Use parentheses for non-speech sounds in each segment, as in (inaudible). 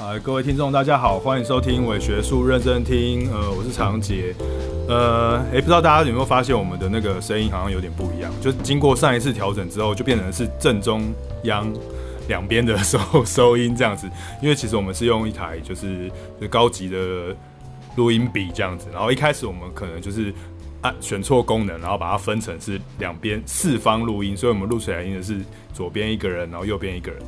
啊，各位听众，大家好，欢迎收听伪学术认真听。呃，我是长杰。呃，哎，不知道大家有没有发现，我们的那个声音好像有点不一样。就经过上一次调整之后，就变成是正中央两边的 (laughs) 收收音这样子。因为其实我们是用一台就是高级的录音笔这样子。然后一开始我们可能就是按选错功能，然后把它分成是两边四方录音，所以我们录出来音的是左边一个人，然后右边一个人。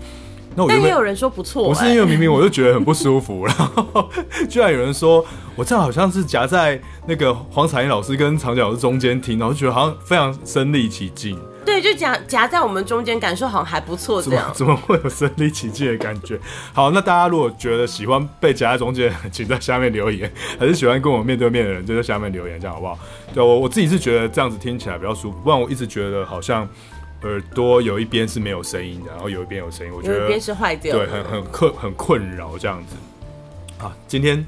那我但也有人说不错、欸，不是因为 (laughs) 明明我就觉得很不舒服，然后 (laughs) 居然有人说我这样好像是夹在那个黄彩英老师跟长洁老师中间听，然后就觉得好像非常身临其境。对，就夹夹在我们中间，感受好像还不错。这样怎么，怎么会有身临其境的感觉？好，那大家如果觉得喜欢被夹在中间，请在下面留言；还是喜欢跟我面对面的人，就在下面留言，这样好不好？对，我我自己是觉得这样子听起来比较舒服，不然我一直觉得好像。耳朵有一边是没有声音的，然后有一边有声音，我觉得有一边是坏掉，对，很很困很困扰这样子。啊，今天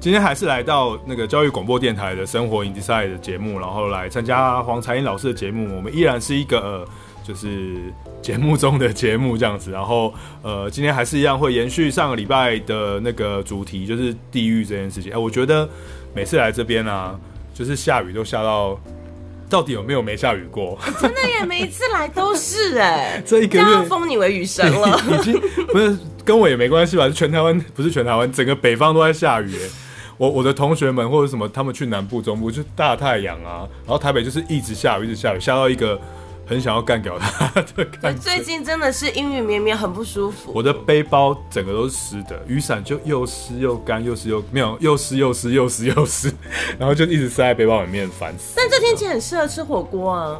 今天还是来到那个教育广播电台的生活 in Design 的节目，然后来参加黄彩英老师的节目。我们依然是一个、呃、就是节目中的节目这样子，然后呃，今天还是一样会延续上个礼拜的那个主题，就是地狱这件事情。哎、呃，我觉得每次来这边啊，就是下雨都下到。到底有没有没下雨过？真的耶，每一次来都是哎。(laughs) 这一个月封你为雨神了，(laughs) 已经不是跟我也没关系吧？是全台湾，不是全台湾，整个北方都在下雨。我我的同学们或者什么，他们去南部、中部就大太阳啊，然后台北就是一直下雨，一直下雨，下到一个。很想要干掉他的感觉。最近真的是阴雨绵绵，很不舒服。我的背包整个都是湿的，雨伞就又湿又干，又湿又没有，又湿又湿又湿又湿，(laughs) 然后就一直塞在背包里面，烦死。但这天气很适合吃火锅啊！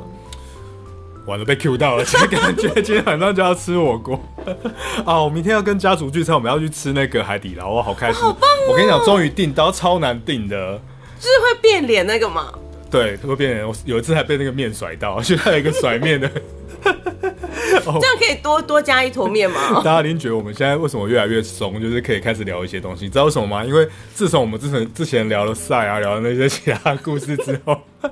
完了，被 Q 到了，感觉 (laughs) 今天晚上就要吃火锅 (laughs) 啊！我明天要跟家族聚餐，我们要去吃那个海底捞，我好开心，好棒哦！我跟你讲，终于订到，超难订的，就是会变脸那个嘛。对，会变人。我有一次还被那个面甩到，现在还有一个甩面的。(laughs) 这样可以多多加一坨面吗？(laughs) 大家一定觉得我们现在为什么越来越怂，就是可以开始聊一些东西，你知道为什么吗？因为自从我们之前之前聊了赛啊，聊了那些其他故事之后，(laughs)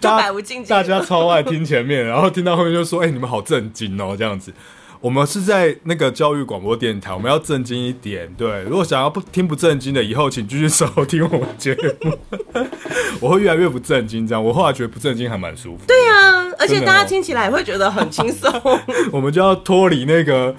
就百无禁忌。大家超爱听前面，然后听到后面就说：“哎、欸，你们好震惊哦，这样子。”我们是在那个教育广播电台，我们要正经一点。对，如果想要不听不正经的，以后请继续收听我们节目。(laughs) 我会越来越不正经，这样。我后来觉得不正经还蛮舒服。对呀、啊，而且大家听起来也会觉得很轻松。(laughs) 我们就要脱离那个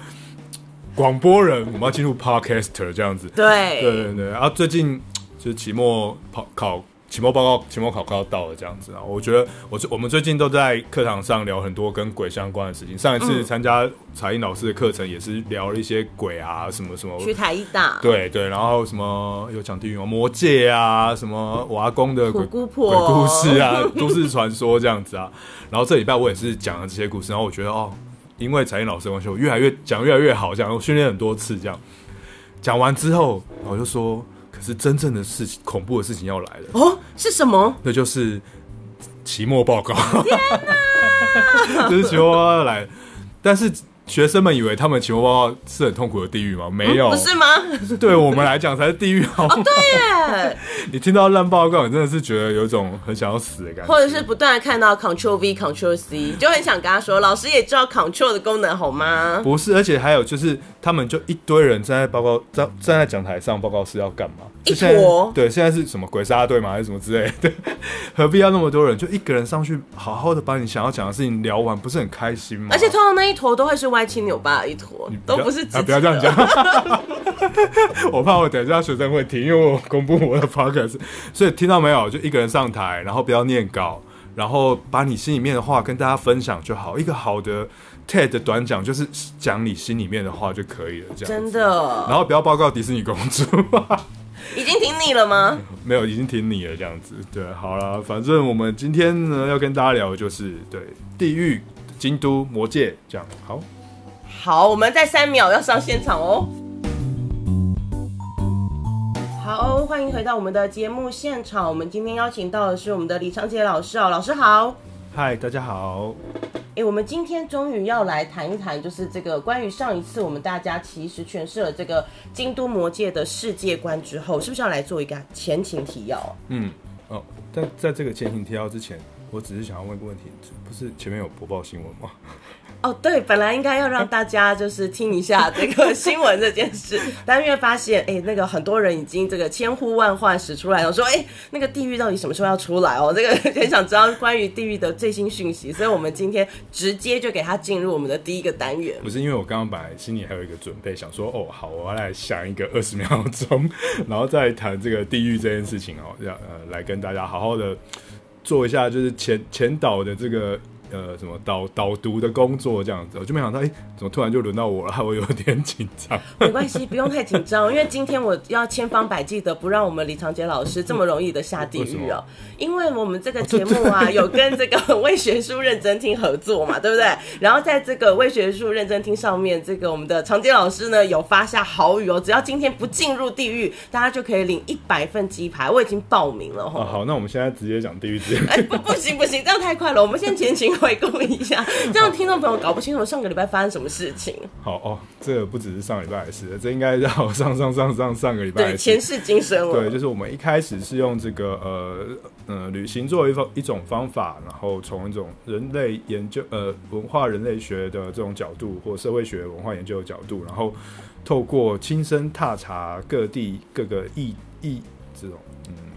广播人，我们要进入 Podcaster 这样子。对，对对对。然后最近就是期末考考。期末报告、期末考快要到了，这样子啊，我觉得我我们最近都在课堂上聊很多跟鬼相关的事情。上一次参加彩英老师的课程，也是聊了一些鬼啊，什么什么。去台艺大。对对，然后什么有讲地狱魔界啊，什么我阿公的鬼姑婆鬼故事啊，都市传说这样子啊。然后这礼拜我也是讲了这些故事，然后我觉得哦，因为彩英老师的关系，我越来越讲越来越好，这样我训练很多次，这样讲完之后，我就说。是真正的事情，恐怖的事情要来了哦！是什么？那就是期末报告。天哪！(laughs) 就是期末报告要来，但是。学生们以为他们期末报告是很痛苦的地狱吗？没有，嗯、不是吗？对我们来讲才是地狱好吗？哦，对耶！(laughs) 你听到烂报告，你真的是觉得有一种很想要死的感觉，或者是不断的看到 Control V Control C，就很想跟他说：“老师也知道 Control 的功能好吗？”不是，而且还有就是，他们就一堆人站在报告站站在讲台上，报告是要干嘛？一坨。对，现在是什么鬼杀队吗？还是什么之类的？(laughs) 何必要那么多人？就一个人上去，好好的把你想要讲的事情聊完，不是很开心吗？而且通常那一坨都会是歪七扭八的一坨，都不是。啊，不要这样讲，(laughs) 我怕我等一下学生会听，因为我公布我的 podcast，所以听到没有？就一个人上台，然后不要念稿，然后把你心里面的话跟大家分享就好。一个好的 TED 短讲就是讲你心里面的话就可以了，这样真的。然后不要报告迪士尼公主。(laughs) 已经听你了吗？没有，已经听你了这样子。对，好了，反正我们今天呢要跟大家聊的就是对地狱、京都、魔界这样。好，好，我们在三秒要上现场哦。好，欢迎回到我们的节目现场。我们今天邀请到的是我们的李长杰老师哦，老师好。嗨，大家好。哎、欸，我们今天终于要来谈一谈，就是这个关于上一次我们大家其实诠释了这个京都魔界的世界观之后，是不是要来做一个前情提要？嗯，哦，但在这个前情提要之前，我只是想要问一个问题，不是前面有播报新闻吗？哦，对，本来应该要让大家就是听一下这个新闻这件事，(laughs) 但因为发现，哎，那个很多人已经这个千呼万唤始出来了，说，哎，那个地狱到底什么时候要出来哦？这个很想知道关于地狱的最新讯息，所以我们今天直接就给他进入我们的第一个单元。不是因为我刚刚本来心里还有一个准备，想说，哦，好，我要来想一个 (laughs) 二十秒钟，然后再谈这个地狱这件事情哦，要呃来跟大家好好的做一下，就是前前导的这个。呃，什么导导读的工作这样子，我就没想到，哎、欸，怎么突然就轮到我了？(laughs) 我有点紧张。没关系，不用太紧张，因为今天我要千方百计的不让我们李长杰老师这么容易的下地狱哦。因为我们这个节目啊，有跟这个 (laughs) 魏学书认真听合作嘛，对不对？然后在这个魏学书认真听上面，这个我们的长杰老师呢有发下豪语哦，只要今天不进入地狱，大家就可以领一百份鸡排。我已经报名了哈、哦。好，那我们现在直接讲地狱之哎，不，不行不行，这样太快了。我们先前情。回顾一下，(laughs) 这样听众朋友搞不清楚上个礼拜发生什么事情。好哦，这个不只是上礼拜的事，这应该要上上上上上个礼拜。对，前世今生了。对，就是我们一开始是用这个呃呃旅行作为一方一种方法，然后从一种人类研究呃文化人类学的这种角度，或社会学文化研究的角度，然后透过亲身踏查各地各个异异这种。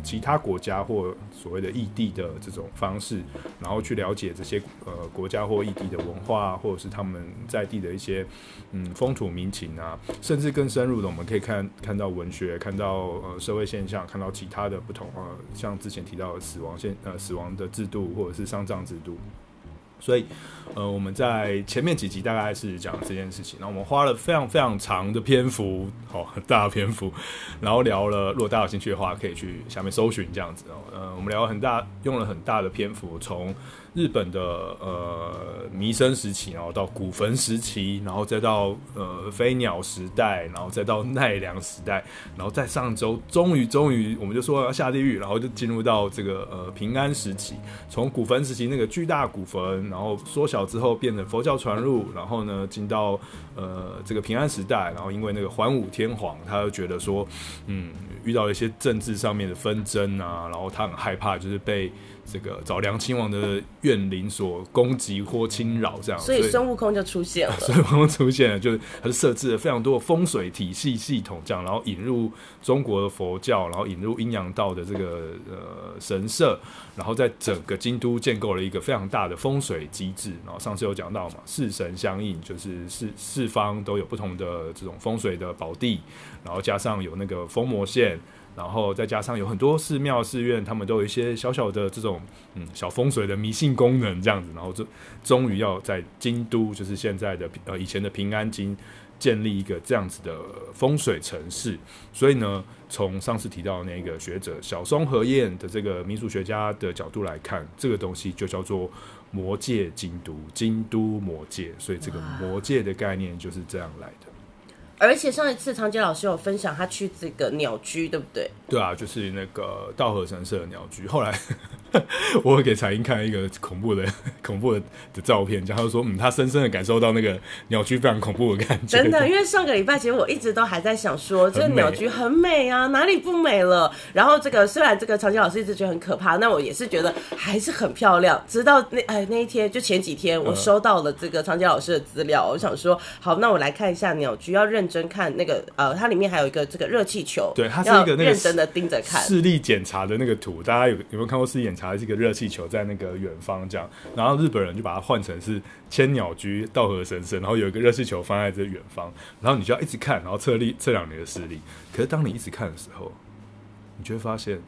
其他国家或所谓的异地的这种方式，然后去了解这些呃国家或异地的文化，或者是他们在地的一些嗯风土民情啊，甚至更深入的，我们可以看看到文学，看到呃社会现象，看到其他的不同呃，像之前提到的死亡现呃死亡的制度或者是丧葬制度。所以，呃，我们在前面几集大概是讲这件事情，那我们花了非常非常长的篇幅，哦、很大篇幅，然后聊了。如果大家有兴趣的话，可以去下面搜寻这样子哦。呃，我们聊了很大，用了很大的篇幅，从日本的呃弥生时期，然后到古坟时期，然后再到呃飞鸟时代，然后再到奈良时代，然后在上周终于终于我们就说要下地狱，然后就进入到这个呃平安时期，从古坟时期那个巨大古坟，然后缩小之后变成佛教传入，然后呢进到呃这个平安时代，然后因为那个桓武天皇，他就觉得说嗯遇到一些政治上面的纷争啊，然后他很害怕就是被。这个找良亲王的怨灵所攻击或侵扰，这样，所以孙悟空就出现了。孙悟空出现了，就是他就设置了非常多的风水体系系统，这样，然后引入中国的佛教，然后引入阴阳道的这个呃神社，然后在整个京都建构了一个非常大的风水机制。然后上次有讲到嘛，四神相应，就是四四方都有不同的这种风水的宝地，然后加上有那个封魔线。然后再加上有很多寺庙寺院，他们都有一些小小的这种嗯小风水的迷信功能这样子，然后就终于要在京都，就是现在的呃以前的平安京，建立一个这样子的风水城市。所以呢，从上次提到那个学者小松和彦的这个民俗学家的角度来看，这个东西就叫做魔界京都，京都魔界。所以这个魔界的概念就是这样来的。而且上一次长杰老师有分享他去这个鸟居，对不对？对啊，就是那个稻荷神社的鸟居。后来 (laughs) 我会给彩英看一个恐怖的、(laughs) 恐怖的的照片，然后说，嗯，他深深的感受到那个鸟居非常恐怖的感觉。真的，因为上个礼拜其实我一直都还在想说，这个鸟居很美啊，哪里不美了？然后这个虽然这个长洁老师一直觉得很可怕，那我也是觉得还是很漂亮。直到那哎那一天，就前几天，我收到了这个长洁老师的资料，我想说，好，那我来看一下鸟居，要认。认真看那个呃，它里面还有一个这个热气球，对，它是一个那个认真的盯着看视力检查的那个图，大家有有没有看过视力检查？是一个热气球在那个远方这样，然后日本人就把它换成是千鸟居稻荷神社，然后有一个热气球放在这远方，然后你就要一直看，然后测力测量你的视力。可是当你一直看的时候，你就会发现。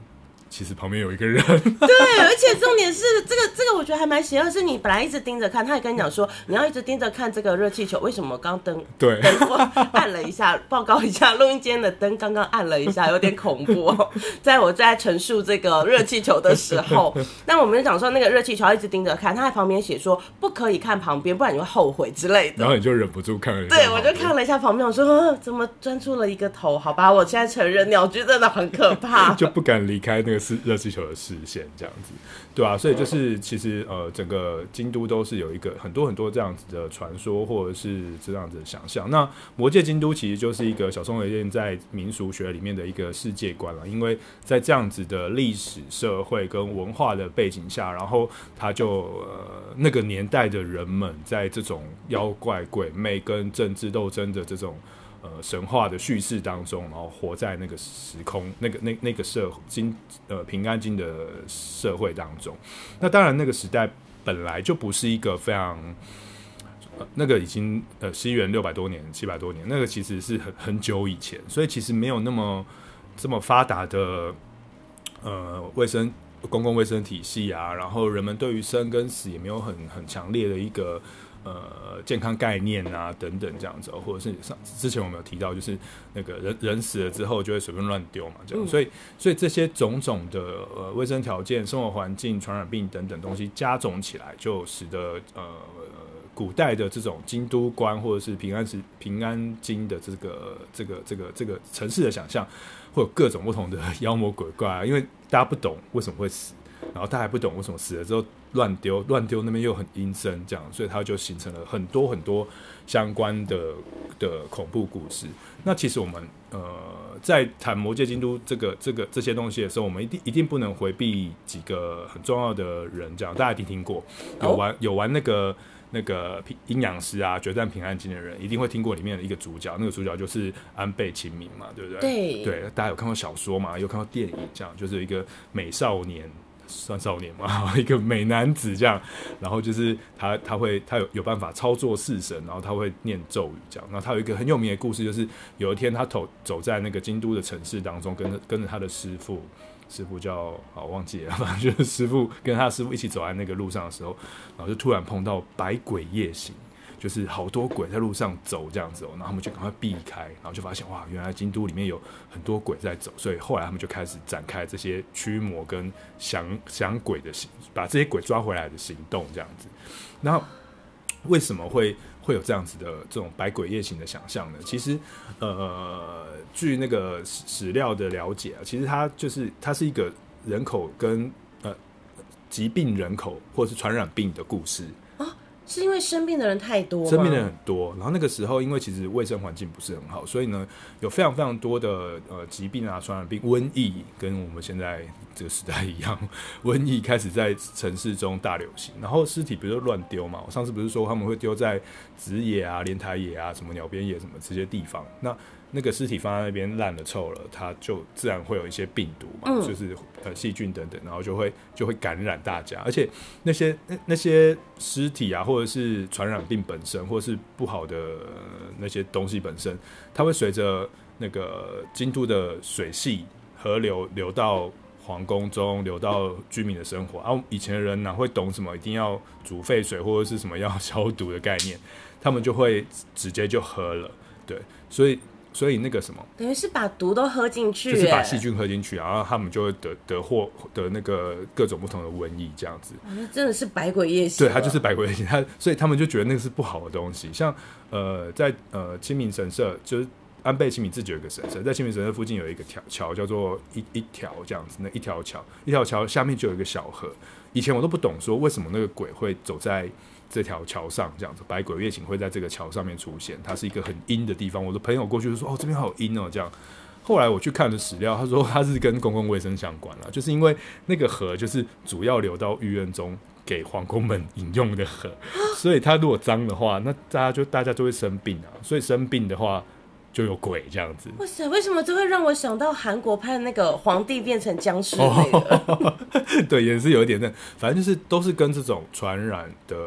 其实旁边有一个人，(laughs) 对，而且重点是这个这个我觉得还蛮邪恶，是你本来一直盯着看，他也跟你讲说 (laughs) 你要一直盯着看这个热气球，为什么刚灯对灯 (laughs) 按了一下，报告一下录音间的灯刚刚按了一下，有点恐怖哦。在我在陈述这个热气球的时候，那我们就讲说那个热气球要一直盯着看，他在旁边写说不可以看旁边，不然你会后悔之类的。然后你就忍不住看了一下，对我就看了一下旁边，我说怎么钻出了一个头？好吧，我现在承认鸟居真的很可怕，就不敢离开那个。是热气球的视线这样子，对啊，所以就是其实呃，整个京都都是有一个很多很多这样子的传说或者是这样子的想象。那魔界京都其实就是一个小松唯彦在民俗学里面的一个世界观了，因为在这样子的历史、社会跟文化的背景下，然后他就呃那个年代的人们在这种妖怪鬼魅跟政治斗争的这种。呃，神话的叙事当中，然后活在那个时空、那个那那个社经呃平安京的社会当中。那当然，那个时代本来就不是一个非常，呃、那个已经呃西元六百多年、七百多年，那个其实是很很久以前，所以其实没有那么这么发达的呃卫生公共卫生体系啊，然后人们对于生跟死也没有很很强烈的一个。呃，健康概念啊，等等这样子，或者是上之前我们有提到，就是那个人人死了之后就会随便乱丢嘛，这样，嗯、所以所以这些种种的呃卫生条件、生活环境、传染病等等东西加总起来，就使得呃古代的这种京都观或者是平安时平安京的这个这个这个这个城市的想象，会有各种不同的 (laughs) 妖魔鬼怪啊，因为大家不懂为什么会死。然后他还不懂为什么死了之后乱丢乱丢，那边又很阴森，这样，所以他就形成了很多很多相关的的恐怖故事。那其实我们呃在谈魔界京都这个这个这些东西的时候，我们一定一定不能回避几个很重要的人，这样大家一定听过，有玩有玩那个那个阴阳师啊，决战平安京的人一定会听过里面的一个主角，那个主角就是安倍晴明嘛，对不对？对对，大家有看过小说嘛？有看过电影，这样就是一个美少年。算少年嘛，(laughs) 一个美男子这样，然后就是他他会他有有办法操作式神，然后他会念咒语这样。然后他有一个很有名的故事，就是有一天他走走在那个京都的城市当中，跟着跟着他的师傅，师傅叫好忘记了，(laughs) 反正就是师傅跟他师傅一起走在那个路上的时候，然后就突然碰到百鬼夜行。就是好多鬼在路上走这样子哦，然后他们就赶快避开，然后就发现哇，原来京都里面有很多鬼在走，所以后来他们就开始展开这些驱魔跟降降鬼的行，把这些鬼抓回来的行动这样子。然后为什么会会有这样子的这种百鬼夜行的想象呢？其实呃，据那个史料的了解啊，其实它就是它是一个人口跟呃疾病人口或是传染病的故事。是因为生病的人太多，生病的人很多，然后那个时候因为其实卫生环境不是很好，所以呢有非常非常多的呃疾病啊、传染病、瘟疫，跟我们现在这个时代一样，瘟疫开始在城市中大流行，然后尸体不是乱丢嘛，我上次不是说他们会丢在子野啊、莲台野啊、什么鸟边野什么这些地方，那。那个尸体放在那边烂了臭了，它就自然会有一些病毒嘛，嗯、就是呃细菌等等，然后就会就会感染大家。而且那些那那些尸体啊，或者是传染病本身，或者是不好的、呃、那些东西本身，它会随着那个京都的水系河流流到皇宫中，流到居民的生活。然后、啊、以前的人哪会懂什么一定要煮沸水或者是什么要消毒的概念？他们就会直接就喝了。对，所以。所以那个什么，等于是把毒都喝进去，就是把细菌喝进去，然后他们就会得得获得那个各种不同的瘟疫这样子。那真的是百鬼夜行。对，他就是百鬼夜行，他所以他们就觉得那个是不好的东西。像呃，在呃清明神社，就是安倍清明自己有一个神社，在清明神社附近有一个条桥，叫做一一条这样子。那一条桥，一条桥下面就有一个小河。以前我都不懂说为什么那个鬼会走在。这条桥上这样子，百鬼夜行会在这个桥上面出现，它是一个很阴的地方。我的朋友过去就说：“哦，这边好阴哦。”这样，后来我去看了史料，他说他是跟公共卫生相关了，就是因为那个河就是主要流到御苑中给皇宫们饮用的河，所以它如果脏的话，那大家就大家就会生病啊。所以生病的话。就有鬼这样子。哇塞，为什么这会让我想到韩国拍的那个皇帝变成僵尸那个？哦、(laughs) 对，也是有一点那，反正就是都是跟这种传染的。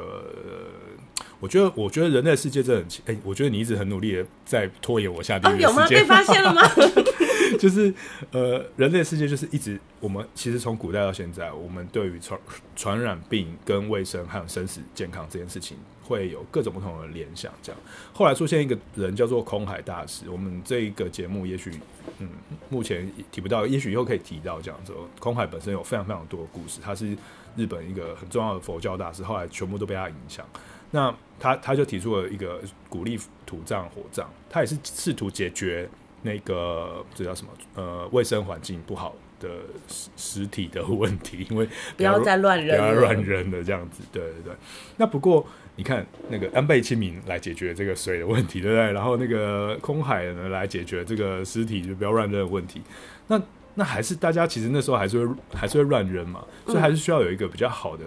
我觉得，我觉得人类世界真的很奇。哎、欸，我觉得你一直很努力的在拖延我下地有吗？被发现了吗？(laughs) 就是呃，人类世界就是一直，我们其实从古代到现在，我们对于传传染病跟卫生还有生死健康这件事情，会有各种不同的联想。这样，后来出现一个人叫做空海大师，我们这一个节目也许嗯，目前提不到，也许以后可以提到这样子。空海本身有非常非常多的故事，他是日本一个很重要的佛教大师，后来全部都被他影响。那他他就提出了一个鼓励土葬火葬，他也是试图解决。那个这叫什么？呃，卫生环境不好的实实体的问题，因为 (laughs) 不要再乱扔，不要乱扔的这样子。对对对。那不过你看，那个安倍晴明来解决这个水的问题，对不对？然后那个空海呢来解决这个尸体就不要乱扔的问题。那那还是大家其实那时候还是会还是会乱扔嘛，所以还是需要有一个比较好的。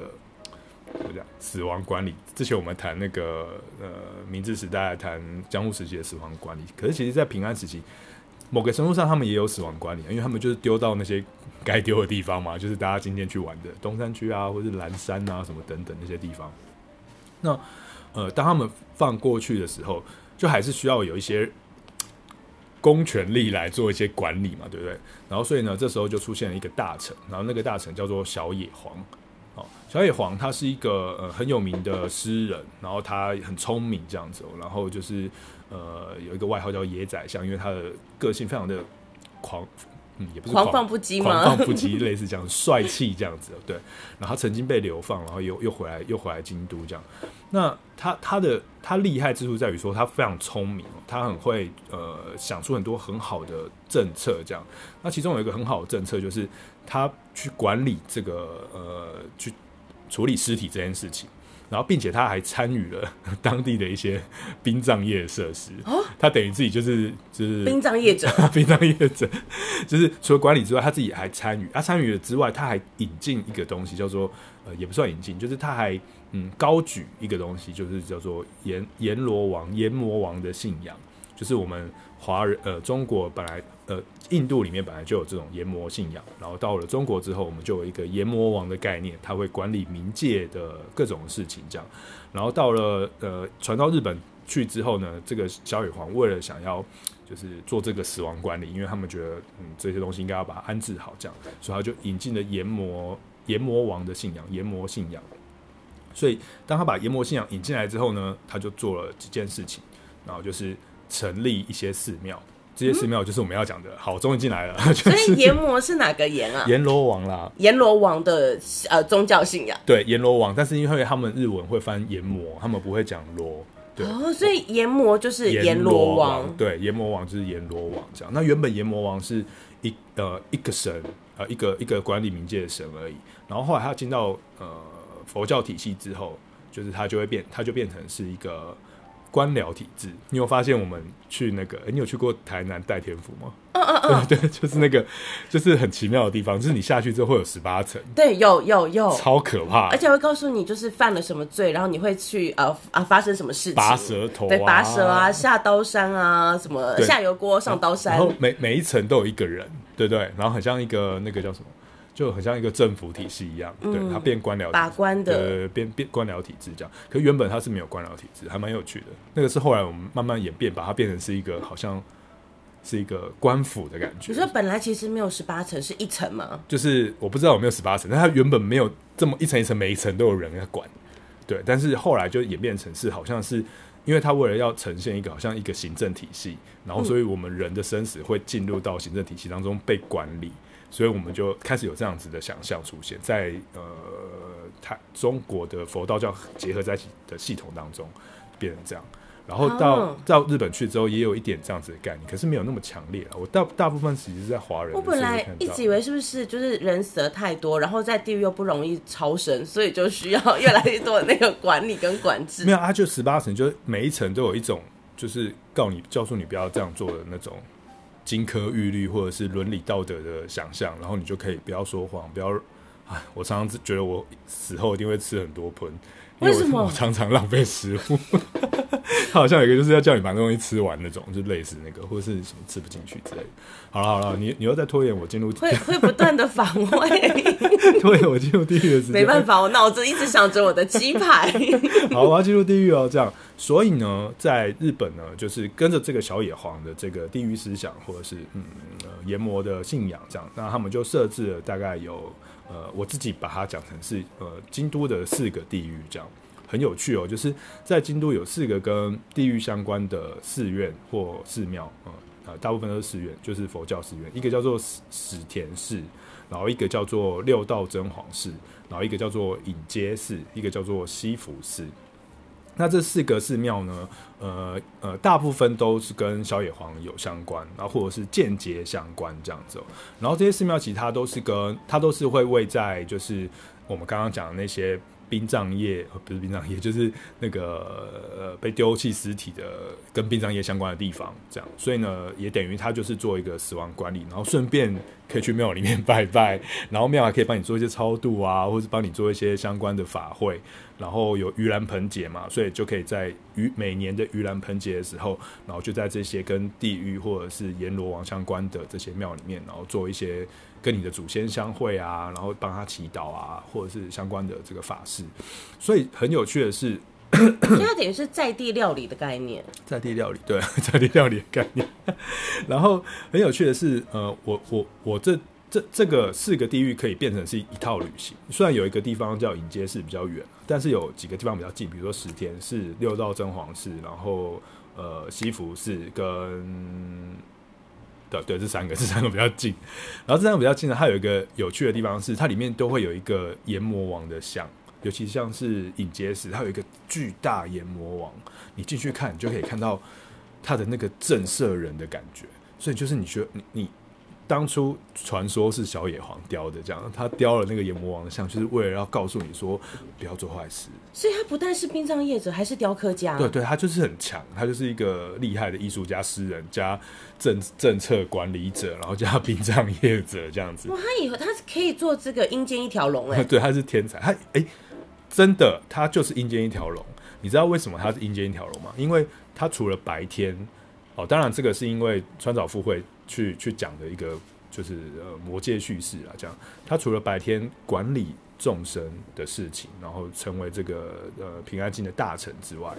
怎么讲？死亡管理。之前我们谈那个呃明治时代，谈江户时期的死亡管理。可是其实，在平安时期，某个程度上，他们也有死亡管理，因为他们就是丢到那些该丢的地方嘛，就是大家今天去玩的东山区啊，或者是蓝山啊什么等等那些地方。那呃，当他们放过去的时候，就还是需要有一些公权力来做一些管理嘛，对不对？然后所以呢，这时候就出现了一个大臣，然后那个大臣叫做小野皇。哦，小野皇他是一个呃很有名的诗人，然后他很聪明这样子，然后就是呃有一个外号叫野宰相，因为他的个性非常的狂，嗯，也不是狂，狂放不羁吗？狂放不羁，类似这样帅气这样子，对。然后他曾经被流放，然后又又回来，又回来京都这样。那他他的他厉害之处在于说他非常聪明，他很会呃想出很多很好的政策这样。那其中有一个很好的政策就是。他去管理这个呃，去处理尸体这件事情，然后并且他还参与了 (laughs) 当地的一些殡葬业设施。哦，他等于自己就是就是殡葬业者，(laughs) 殡葬业者就是除了管理之外，他自己还参与。他参与了之外，他还引进一个东西，叫做呃，也不算引进，就是他还嗯高举一个东西，就是叫做阎阎罗王、阎魔王的信仰，就是我们华人呃中国本来。呃，印度里面本来就有这种阎魔信仰，然后到了中国之后，我们就有一个阎魔王的概念，他会管理冥界的各种事情，这样。然后到了呃，传到日本去之后呢，这个小野皇为了想要就是做这个死亡管理，因为他们觉得嗯这些东西应该要把它安置好，这样，所以他就引进了阎魔阎魔王的信仰，阎魔信仰。所以当他把阎魔信仰引进来之后呢，他就做了几件事情，然后就是成立一些寺庙。这些寺庙就是我们要讲的。嗯、好，终于进来了。所以 (laughs) 阎魔是哪个阎啊？阎罗王啦。阎罗王的呃宗教信仰。对，阎罗王，但是因为他们日文会翻阎魔，他们不会讲罗。对。哦，所以阎魔就是阎罗王。对，阎魔王就是阎罗王这样。那原本阎魔王是一呃一个神呃一个一个管理冥界的神而已。然后后来他进到呃佛教体系之后，就是他就会变，他就变成是一个。官僚体制，你有发现我们去那个？欸、你有去过台南代天府吗？嗯嗯嗯，(laughs) 对，就是那个，就是很奇妙的地方，就是你下去之后会有十八层，对，有有有，超可怕，而且会告诉你就是犯了什么罪，然后你会去呃啊发生什么事情，拔舌头、啊，对，拔舌啊，下刀山啊，什么下油锅上刀山，然后每每一层都有一个人，对对，然后很像一个那个叫什么？就很像一个政府体系一样，嗯、对，它变官僚把关的，呃，变变官僚体制这样。可是原本它是没有官僚体制，还蛮有趣的。那个是后来我们慢慢演变，把它变成是一个好像是一个官府的感觉。你说本来其实没有十八层，是一层吗？就是我不知道有没有十八层，但它原本没有这么一层一层，每一层都有人在管。对，但是后来就演变成是好像是，因为它为了要呈现一个好像一个行政体系，然后所以我们人的生死会进入到行政体系当中被管理。所以我们就开始有这样子的想象出现在呃，它中国的佛道教结合在一起的系统当中，变成这样。然后到到日本去之后，也有一点这样子的概念，可是没有那么强烈了。我大大部分其实是在华人。我本来一直以为是不是就是人死的太多，然后在地狱又不容易超生，所以就需要越来越多的那个管理跟管制。(laughs) 没有，它就十八层，就每一层都有一种，就是告你、教唆你不要这样做的那种。金科玉律或者是伦理道德的想象，然后你就可以不要说谎，不要。哎，我常常觉得我死后一定会吃很多盆，因为我常常浪费食物。(laughs) 他好像有一个就是要叫你把那东西吃完那种，就类似那个，或者是什么吃不进去之类的。好了好了，你你又在拖延我进入，会会不断的反胃，(laughs) 拖延我进入地狱的时间。没办法，我脑子一直想着我的鸡排。(laughs) 好，我要进入地狱哦，这样。所以呢，在日本呢，就是跟着这个小野皇的这个地狱思想，或者是嗯阎魔的信仰这样，那他们就设置了大概有。呃，我自己把它讲成是呃京都的四个地狱，这样很有趣哦。就是在京都有四个跟地狱相关的寺院或寺庙，呃，呃，大部分都是寺院，就是佛教寺院。一个叫做史史田寺，然后一个叫做六道真皇寺，然后一个叫做隐阶寺，一个叫做西福寺。那这四个寺庙呢，呃呃，大部分都是跟小野皇有相关，然后或者是间接相关这样子。然后这些寺庙其实它都是跟它都是会位在就是我们刚刚讲的那些。殡葬业不是殡葬业，就是那个呃被丢弃尸体的跟殡葬业相关的地方，这样，所以呢，也等于它就是做一个死亡管理，然后顺便可以去庙里面拜拜，然后庙还可以帮你做一些超度啊，(laughs) 或者帮你做一些相关的法会，然后有盂兰盆节嘛，所以就可以在盂每年的盂兰盆节的时候，然后就在这些跟地狱或者是阎罗王相关的这些庙里面，然后做一些。跟你的祖先相会啊，然后帮他祈祷啊，或者是相关的这个法事，所以很有趣的是，(coughs) 现在等于是在地料理的概念，在地料理，对，(laughs) 在地料理的概念。(laughs) 然后很有趣的是，呃，我我我这这这个四个地域可以变成是一套旅行。虽然有一个地方叫迎接寺比较远，但是有几个地方比较近，比如说十天是、六道真皇寺，然后呃西福寺跟。对，这三个，(laughs) 这三个比较近。然后这三个比较近呢，它有一个有趣的地方是，它里面都会有一个阎魔王的像，尤其像是隐阶寺，它有一个巨大阎魔王，你进去看，你就可以看到它的那个震慑人的感觉。所以就是你觉得你你。当初传说是小野皇雕的，这样他雕了那个阎魔王的像，就是为了要告诉你说不要做坏事。所以他不但是殡葬业者，还是雕刻家。对对，他就是很强，他就是一个厉害的艺术家、诗人加政政策管理者，然后加殡葬业者这样子。哇，他以后他是可以做这个阴间一条龙哎。(laughs) 对，他是天才。他哎、欸，真的，他就是阴间一条龙。你知道为什么他是阴间一条龙吗？因为他除了白天哦，当然这个是因为川岛富会。去去讲的一个就是呃魔界叙事啊，这样他除了白天管理众生的事情，然后成为这个呃平安京的大臣之外，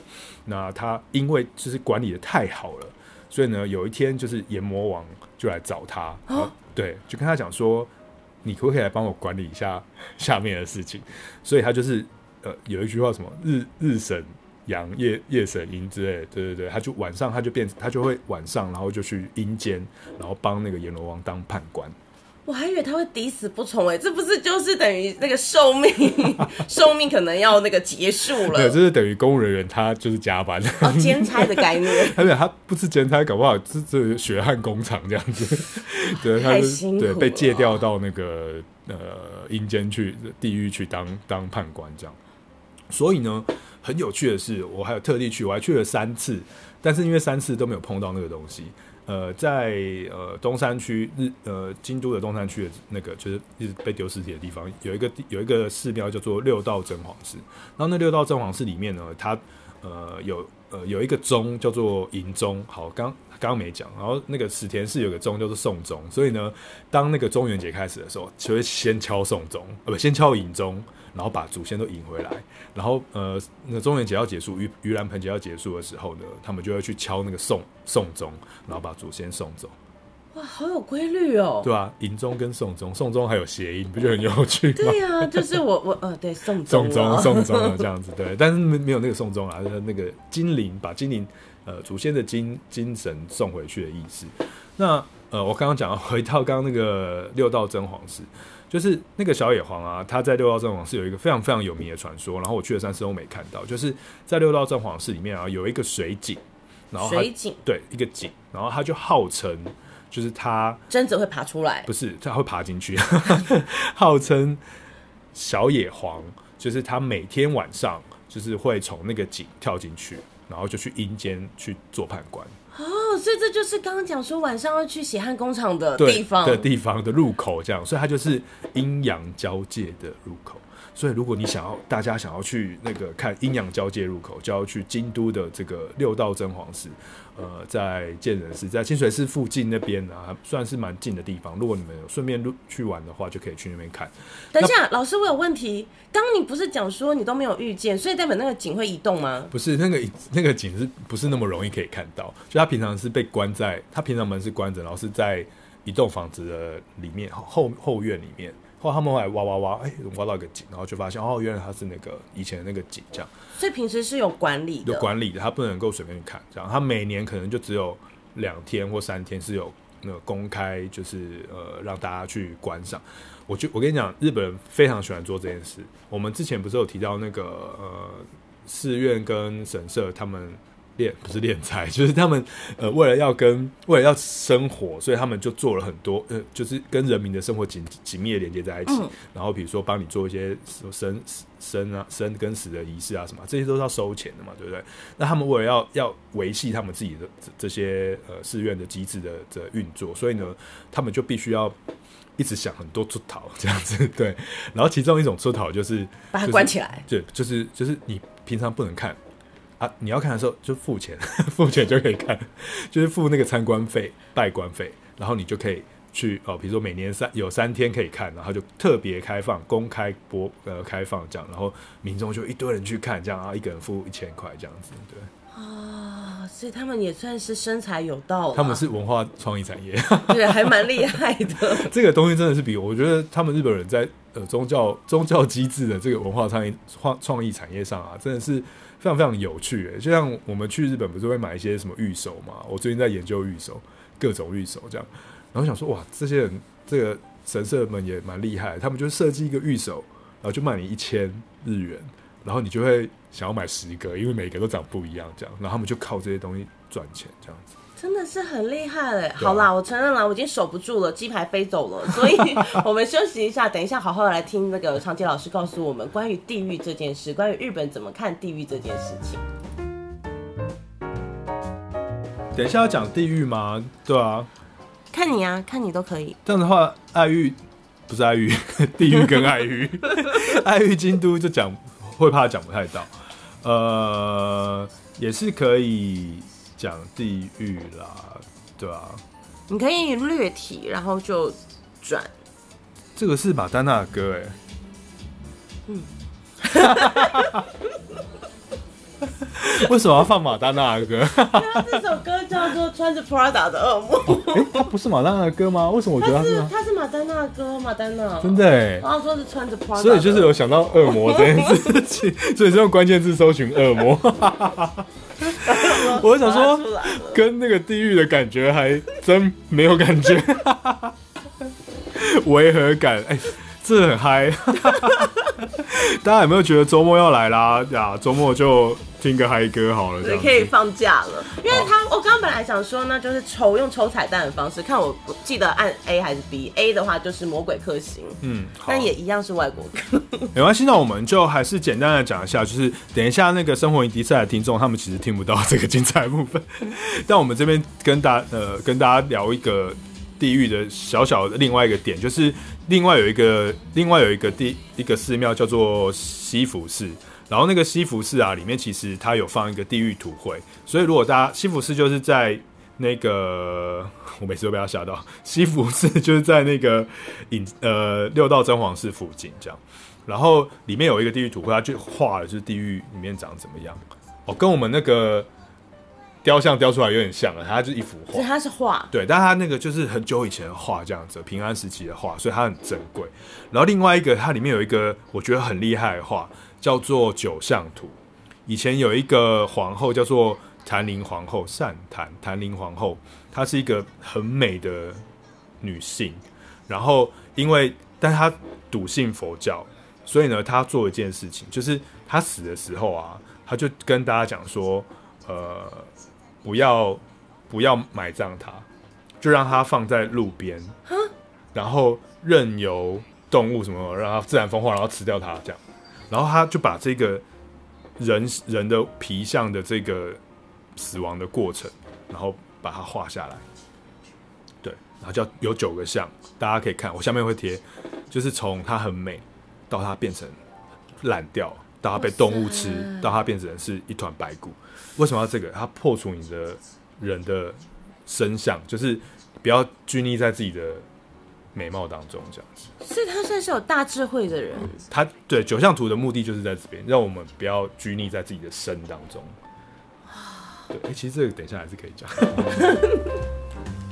那他因为就是管理的太好了，所以呢有一天就是阎魔王就来找他，哦、对，就跟他讲说，你可不可以来帮我管理一下下面的事情？所以他就是呃有一句话什么日日神。阳夜夜神阴之类，对对对，他就晚上他就变，他就会晚上，然后就去阴间，然后帮那个阎罗王当判官。我还以为他会抵死不从，哎，这不是就是等于那个寿命，(laughs) 寿命可能要那个结束了。对，这是等于公务人员他就是加班，哦，兼差的概念。(laughs) 而且他不是兼差，搞不好是这血汗工厂这样子。(laughs) 对，他是对被借调到那个呃阴间去地狱去当当判官这样。所以呢。很有趣的是，我还有特地去，我还去了三次，但是因为三次都没有碰到那个东西。呃，在呃东山区日呃京都的东山区的那个就是一直被丢尸体的地方，有一个有一个寺庙叫做六道真皇寺。然后那六道真皇寺里面呢，它呃有呃有一个钟叫做银钟。好，刚刚刚没讲。然后那个史田寺有个钟叫做送钟，所以呢，当那个中元节开始的时候，就会先敲送钟，呃不，先敲银钟。然后把祖先都引回来，然后呃，那中元节要结束，盂盂兰盆节要结束的时候呢，他们就会去敲那个送送钟，然后把祖先送走。哇，好有规律哦！对啊，迎钟跟送钟，送钟还有谐音，不就很有趣吗？对呀、啊，就是我我呃，对送送钟送钟这样子，对，但是没没有那个送钟啊，那个精灵把精灵呃祖先的精精神送回去的意思。那呃，我刚刚讲回到刚刚那个六道真皇寺。就是那个小野黄啊，他在六道真皇室有一个非常非常有名的传说，然后我去了三次都没看到。就是在六道真皇室里面啊，有一个水井，然后水井对一个井，然后他就号称就是他贞子会爬出来，不是他会爬进去，(laughs) 号称小野黄就是他每天晚上就是会从那个井跳进去，然后就去阴间去做判官。哦，所以这就是刚刚讲说晚上要去血汗工厂的地方的地方的入口，这样，所以它就是阴阳交界的入口。所以如果你想要大家想要去那个看阴阳交界入口，就要去京都的这个六道真皇寺。呃，在建仁寺，在清水寺附近那边啊，算是蛮近的地方。如果你们有顺便去玩的话，就可以去那边看。等一下，老师，我有问题。刚刚你不是讲说你都没有遇见，所以代表那个井会移动吗？不是，那个那个井是不是那么容易可以看到？就他平常是被关在，他平常门是关着，然后是在一栋房子的里面后后院里面。后来他们后来挖挖挖，哎、欸，挖到一个井，然后就发现哦，原来他是那个以前的那个井，这样。所以平时是有管理的，有管理的，他不能够随便去看。这样，他每年可能就只有两天或三天是有那个公开，就是呃让大家去观赏。我就我跟你讲，日本人非常喜欢做这件事。我们之前不是有提到那个呃寺院跟神社他们。敛不是练财，(laughs) 就是他们呃为了要跟为了要生活，所以他们就做了很多呃，就是跟人民的生活紧紧密的连接在一起。嗯、然后比如说帮你做一些生生啊生跟死的仪式啊什么，这些都是要收钱的嘛，对不对？那他们为了要要维系他们自己的这，这些呃寺院的机制的的运作，所以呢，他们就必须要一直想很多出逃这样子。(laughs) 对，然后其中一种出逃就是把它关起来，对，就是就是你平常不能看。啊，你要看的时候就付钱，(laughs) 付钱就可以看，(laughs) 就是付那个参观费、拜观费，然后你就可以去哦。比如说每年三有三天可以看，然后就特别开放、公开播呃开放这样，然后民众就一堆人去看，这样然后一个人付一千块这样子，对。啊，所以他们也算是生财有道。他们是文化创意产业，对，还蛮厉害的。(laughs) 这个东西真的是比我觉得他们日本人在呃宗教宗教机制的这个文化创意创创意产业上啊，真的是。非常非常有趣诶，就像我们去日本不是会买一些什么御守嘛？我最近在研究御守，各种御守这样，然后想说哇，这些人这个神社们也蛮厉害，他们就设计一个御守，然后就卖你一千日元，然后你就会想要买十个，因为每个都长不一样这样，然后他们就靠这些东西赚钱这样子。真的是很厉害嘞！好啦，我承认了，我已经守不住了，鸡排飞走了，所以 (laughs) 我们休息一下，等一下好好的来听那个长杰老师告诉我们关于地狱这件事，关于日本怎么看地狱这件事情。等一下要讲地狱吗？对啊，看你啊，看你都可以。这样的话，爱玉不是爱玉，(laughs) 地狱跟爱玉，(laughs) 爱玉京都就讲会怕讲不太到，呃，也是可以。讲地狱啦，对啊，你可以略提，然后就转。这个是马丹娜的歌，哎，嗯，(laughs) 为什么要放马丹娜的歌？这首歌叫做《穿着 Prada 的恶魔》。哎、哦，它不是马丹娜的歌吗？为什么我觉得它是？它是马丹娜的歌，马丹娜。真的哎，然后说是穿着 Prada，所以就是有想到恶魔这件事情，(laughs) 所以是用关键字搜寻恶魔。(laughs) 我想说，跟那个地狱的感觉还真没有感觉，(laughs) 违和感，哎、欸，这很嗨。(laughs) 大家有没有觉得周末要来啦？呀，周末就听个嗨歌好了，对，可以放假了。因为他，我刚刚本来想说呢，就是抽用抽彩蛋的方式，看我记得按 A 还是 B。A 的话就是魔鬼克星，嗯，但也一样是外国歌。(laughs) 没关系，那我们就还是简单的讲一下，就是等一下那个生活营迪赛的听众，他们其实听不到这个精彩部分，(laughs) 但我们这边跟大呃跟大家聊一个地狱的小小的另外一个点，就是。另外有一个，另外有一个地一个寺庙叫做西福寺，然后那个西福寺啊，里面其实它有放一个地狱土绘，所以如果大家西福寺就是在那个，我每次都被他吓到，(laughs) 西福寺就是在那个隐呃六道真皇寺附近这样，然后里面有一个地狱土绘，它就画了就是地狱里面长怎么样，哦，跟我们那个。雕像雕出来有点像啊，它就是一幅画。它是画，对，但它那个就是很久以前的画，这样子，平安时期的画，所以它很珍贵。然后另外一个，它里面有一个我觉得很厉害的画，叫做九相图。以前有一个皇后叫做谭林皇后，善昙昙铃皇后，她是一个很美的女性。然后因为，但她笃信佛教，所以呢，她做一件事情，就是她死的时候啊，她就跟大家讲说，呃。不要，不要埋葬它，就让它放在路边，然后任由动物什么让它自然风化，然后吃掉它这样，然后他就把这个人人的皮相的这个死亡的过程，然后把它画下来，对，然后叫有九个像，大家可以看，我下面会贴，就是从它很美到它变成烂掉。到它被动物吃，到它变成是一团白骨。为什么要这个？它破除你的人的身相，就是不要拘泥在自己的美貌当中，这样子。所以他算是有大智慧的人。他对九相图的目的就是在这边，让我们不要拘泥在自己的身当中。对，哎、欸，其实这个等一下还是可以讲。(laughs)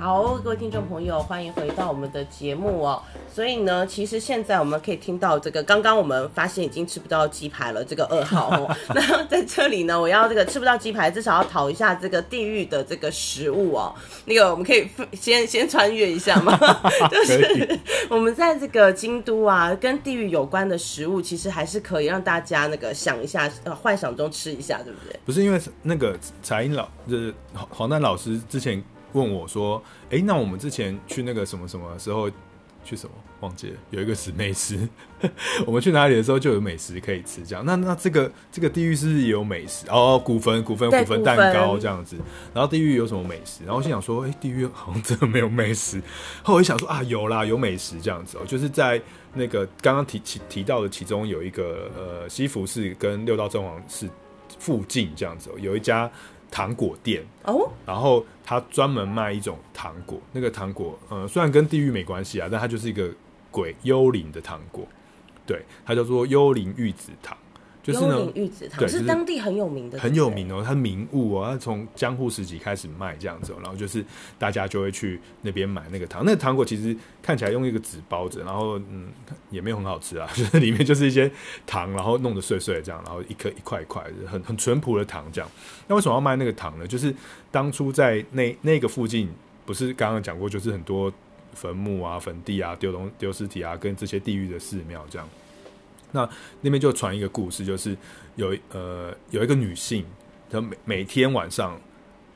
好，各位听众朋友，欢迎回到我们的节目哦。所以呢，其实现在我们可以听到这个，刚刚我们发现已经吃不到鸡排了，这个噩耗哦。(laughs) 那在这里呢，我要这个吃不到鸡排，至少要讨一下这个地狱的这个食物哦。那个我们可以先先穿越一下吗？(laughs) 就是我们在这个京都啊，跟地狱有关的食物，其实还是可以让大家那个想一下，呃，幻想中吃一下，对不对？不是因为那个彩英老，就是黄丹老师之前。问我说：“哎、欸，那我们之前去那个什么什么时候去什么忘记了？有一个是美食，(laughs) 我们去哪里的时候就有美食可以吃。这样，那那这个这个地狱是不是也有美食？哦，古坟古坟古坟蛋糕这样子。然后地狱有什么美食？然后我心想说：哎、欸，地狱好像真的没有美食。(laughs) 后来我一想说啊，有啦，有美食这样子哦，就是在那个刚刚提提提到的其中有一个呃西福寺跟六道真皇寺附近这样子哦，有一家。”糖果店哦，然后他专门卖一种糖果，那个糖果，呃，虽然跟地狱没关系啊，但它就是一个鬼幽灵的糖果，对，它叫做幽灵玉子糖。就是呢，玉子糖是当地很有名的，很有名哦，它名物哦，它从江户时期开始卖这样子，然后就是大家就会去那边买那个糖。那个糖果其实看起来用一个纸包着，然后嗯，也没有很好吃啊，(laughs) 就是里面就是一些糖，然后弄得碎碎的这样，然后一颗一块一块的，很很淳朴的糖这样。那为什么要卖那个糖呢？就是当初在那那个附近，不是刚刚讲过，就是很多坟墓啊、坟地啊、丢东丢尸体啊，跟这些地狱的寺庙这样。那那边就传一个故事，就是有呃有一个女性，她每每天晚上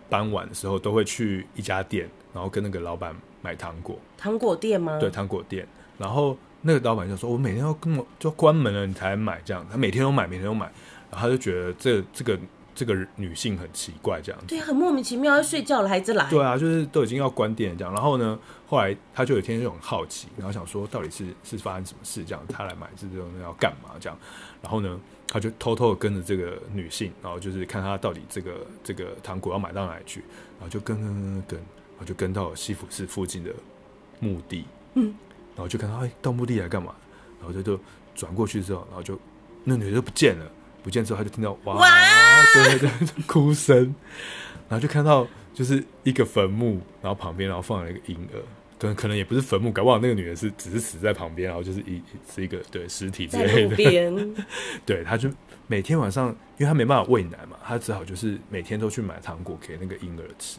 傍晚的时候都会去一家店，然后跟那个老板买糖果。糖果店吗？对，糖果店。然后那个老板就说：“我每天要跟我就关门了，你才买这样。”他每天都买，每天都买，然后他就觉得这这个。这个女性很奇怪，这样子，对，很莫名其妙，要睡觉了还一直来。对啊，就是都已经要关店这样，然后呢，后来他就有一天就很好奇，然后想说到底是是发生什么事，这样他来买这种要干嘛这样，然后呢，他就偷偷的跟着这个女性，然后就是看他到底这个这个糖果要买到哪里去，然后就跟跟跟跟，然后就跟到西府市附近的墓地，嗯，然后就看到哎到墓地来干嘛，然后就就转过去之后，然后就那女的就不见了。不见之后，他就听到哇，哇对对对，哭声，然后就看到就是一个坟墓，然后旁边然后放了一个婴儿，可能可能也不是坟墓，搞不好那个女人是只是死在旁边，然后就是一是一个对尸体之类的。边对，他就每天晚上，因为他没办法喂奶嘛，他只好就是每天都去买糖果给那个婴儿吃。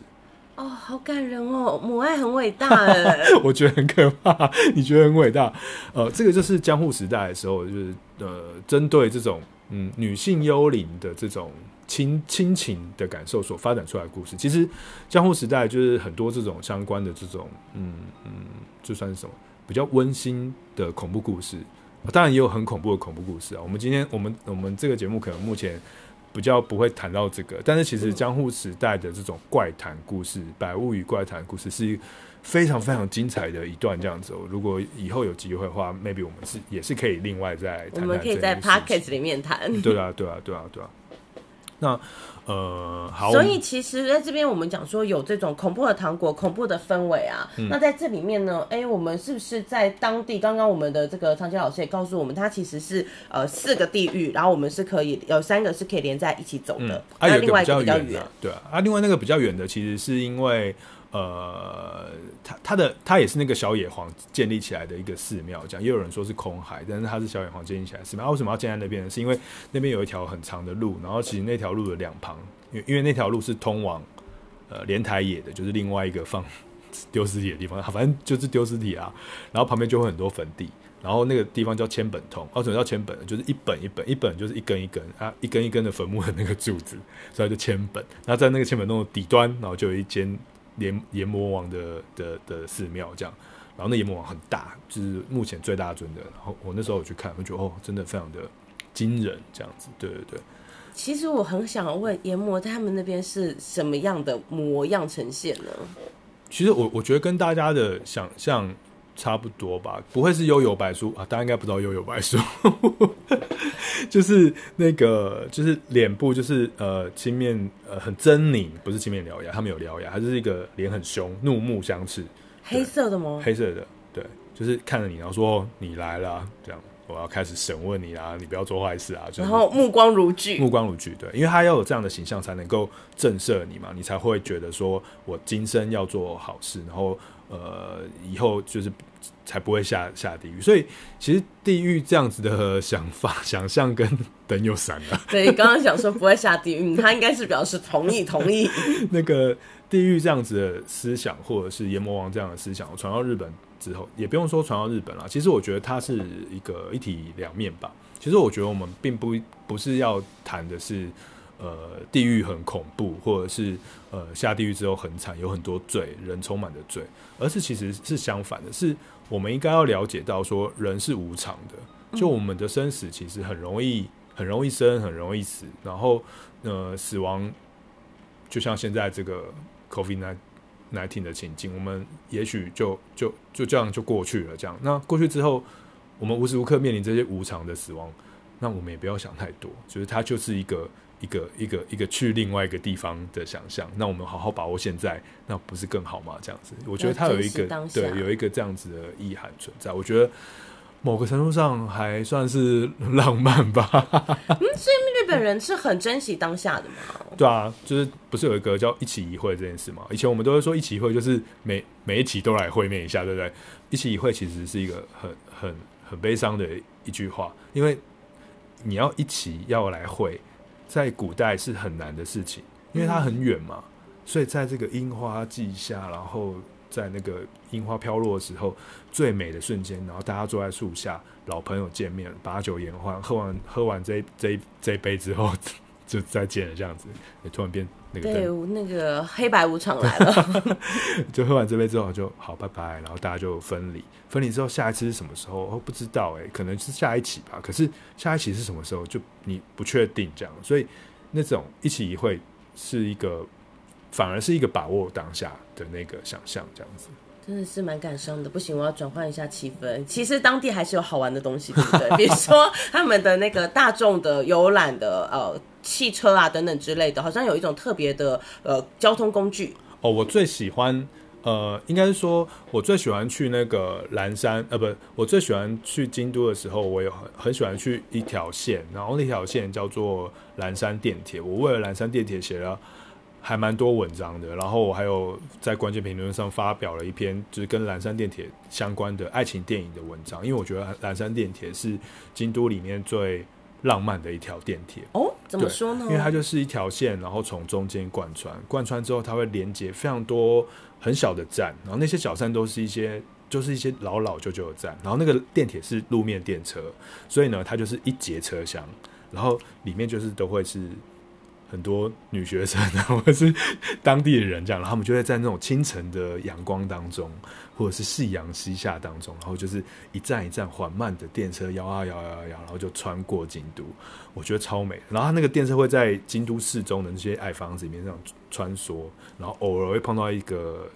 哦，好感人哦，母爱很伟大哎，我觉得很可怕，你觉得很伟大？呃，这个就是江户时代的时候，就是呃，针对这种。嗯，女性幽灵的这种亲亲情的感受所发展出来的故事，其实江户时代就是很多这种相关的这种，嗯。嗯，就算是什么比较温馨的恐怖故事，当然也有很恐怖的恐怖故事啊。我们今天我们我们这个节目可能目前比较不会谈到这个，但是其实江户时代的这种怪谈故事，百物语怪谈故事是。非常非常精彩的一段这样子哦，如果以后有机会的话，maybe 我们是也是可以另外再。我们可以在 podcast 里面谈。对啊，对啊，对啊，对啊。那呃，好。所以其实在这边我们讲说有这种恐怖的糖果、恐怖的氛围啊。嗯、那在这里面呢，哎、欸，我们是不是在当地？刚刚我们的这个长洁老师也告诉我们，它其实是呃四个地域，然后我们是可以有三个是可以连在一起走的。嗯、啊，有另外一个比较远的，对啊。啊，另外那个比较远的，其实是因为。呃，他他的他也是那个小野皇建立起来的一个寺庙，这样也有人说是空海，但是他是小野皇建立起来的寺庙。啊、为什么要建在那边呢？是因为那边有一条很长的路，然后其实那条路的两旁，因为因为那条路是通往呃莲台野的，就是另外一个放丢尸体的地方，反正就是丢尸体啊。然后旁边就会很多坟地，然后那个地方叫千本通，哦，什么叫千本？就是一本一本，一本就是一根一根啊，一根一根的坟墓的那个柱子，所以就千本。那在那个千本通的底端，然后就有一间。阎阎魔王的的的寺庙这样，然后那阎魔王很大，就是目前最大尊的。然后我那时候我去看，我觉得哦，真的非常的惊人，这样子。对对对。其实我很想问阎魔他们那边是什么样的模样呈现呢？其实我我觉得跟大家的想象差不多吧，不会是悠游白书啊，大家应该不知道悠游白书。(laughs) 就是那个，就是脸部，就是呃，青面呃很狰狞，不是青面獠牙，他们有獠牙，他就是一个脸很凶，怒目相斥，黑色的吗？黑色的，对，就是看着你，然后说你来了，这样。我要开始审问你啊，你不要做坏事啊。就是、然后目光如炬，目光如炬，对，因为他要有这样的形象才能够震慑你嘛，你才会觉得说我今生要做好事，然后呃以后就是才不会下下地狱。所以其实地狱这样子的想法、想象跟灯又闪了。(laughs) 对，刚刚想说不会下地狱，(laughs) 他应该是表示同意同意。(laughs) 那个地狱这样子的思想，或者是阎魔王这样的思想，传到日本。之后也不用说传到日本了，其实我觉得它是一个一体两面吧。其实我觉得我们并不不是要谈的是，呃，地狱很恐怖，或者是呃下地狱之后很惨，有很多罪，人充满的罪，而是其实是相反的，是我们应该要了解到说人是无常的，就我们的生死其实很容易很容易生，很容易死，然后呃死亡就像现在这个 COVID-19。19的情境，我们也许就就就这样就过去了。这样，那过去之后，我们无时无刻面临这些无常的死亡，那我们也不要想太多，就是它就是一个一个一个一个去另外一个地方的想象。那我们好好把握现在，那不是更好吗？这样子，我觉得它有一个对，有一个这样子的意涵存在。我觉得。某个程度上还算是浪漫吧。(laughs) 嗯，所以日本人是很珍惜当下的嘛？(laughs) 对啊，就是不是有一个叫一起一会这件事嘛？以前我们都会说一起一会就是每每一期都来会面一下，对不对？一起一会其实是一个很很很悲伤的一句话，因为你要一起要来会，在古代是很难的事情，因为它很远嘛，所以在这个樱花季下，然后。在那个樱花飘落的时候，最美的瞬间，然后大家坐在树下，老朋友见面，把酒言欢，喝完喝完这这这杯之后，就再见了，这样子，也突然变那个对，那个黑白无常来了，(laughs) 就喝完这杯之后就好，拜拜，然后大家就分离，分离之后下一次是什么时候？哦，不知道哎、欸，可能是下一期吧，可是下一期是什么时候？就你不确定这样，所以那种一期一会是一个。反而是一个把握当下的那个想象，这样子真的是蛮感伤的。不行，我要转换一下气氛。其实当地还是有好玩的东西，对不对？(laughs) 比如说他们的那个大众的游览的呃汽车啊等等之类的，好像有一种特别的呃交通工具。哦，我最喜欢呃，应该是说我最喜欢去那个蓝山呃，不，我最喜欢去京都的时候，我有很很喜欢去一条线，然后那条线叫做蓝山电铁。我为了蓝山电铁写了。还蛮多文章的，然后我还有在关键评论上发表了一篇，就是跟蓝山电铁相关的爱情电影的文章。因为我觉得蓝山电铁是京都里面最浪漫的一条电铁。哦，怎么说呢？因为它就是一条线，然后从中间贯穿，贯穿之后它会连接非常多很小的站，然后那些小站都是一些就是一些老老旧旧的站，然后那个电铁是路面电车，所以呢，它就是一节车厢，然后里面就是都会是。很多女学生，或者是当地的人这样，然后他们就会在那种清晨的阳光当中，或者是夕阳西下当中，然后就是一站一站缓慢的电车摇啊摇啊摇，然后就穿过京都，我觉得超美。然后那个电车会在京都市中的那些矮房子里面这样穿梭，然后偶尔会碰到一个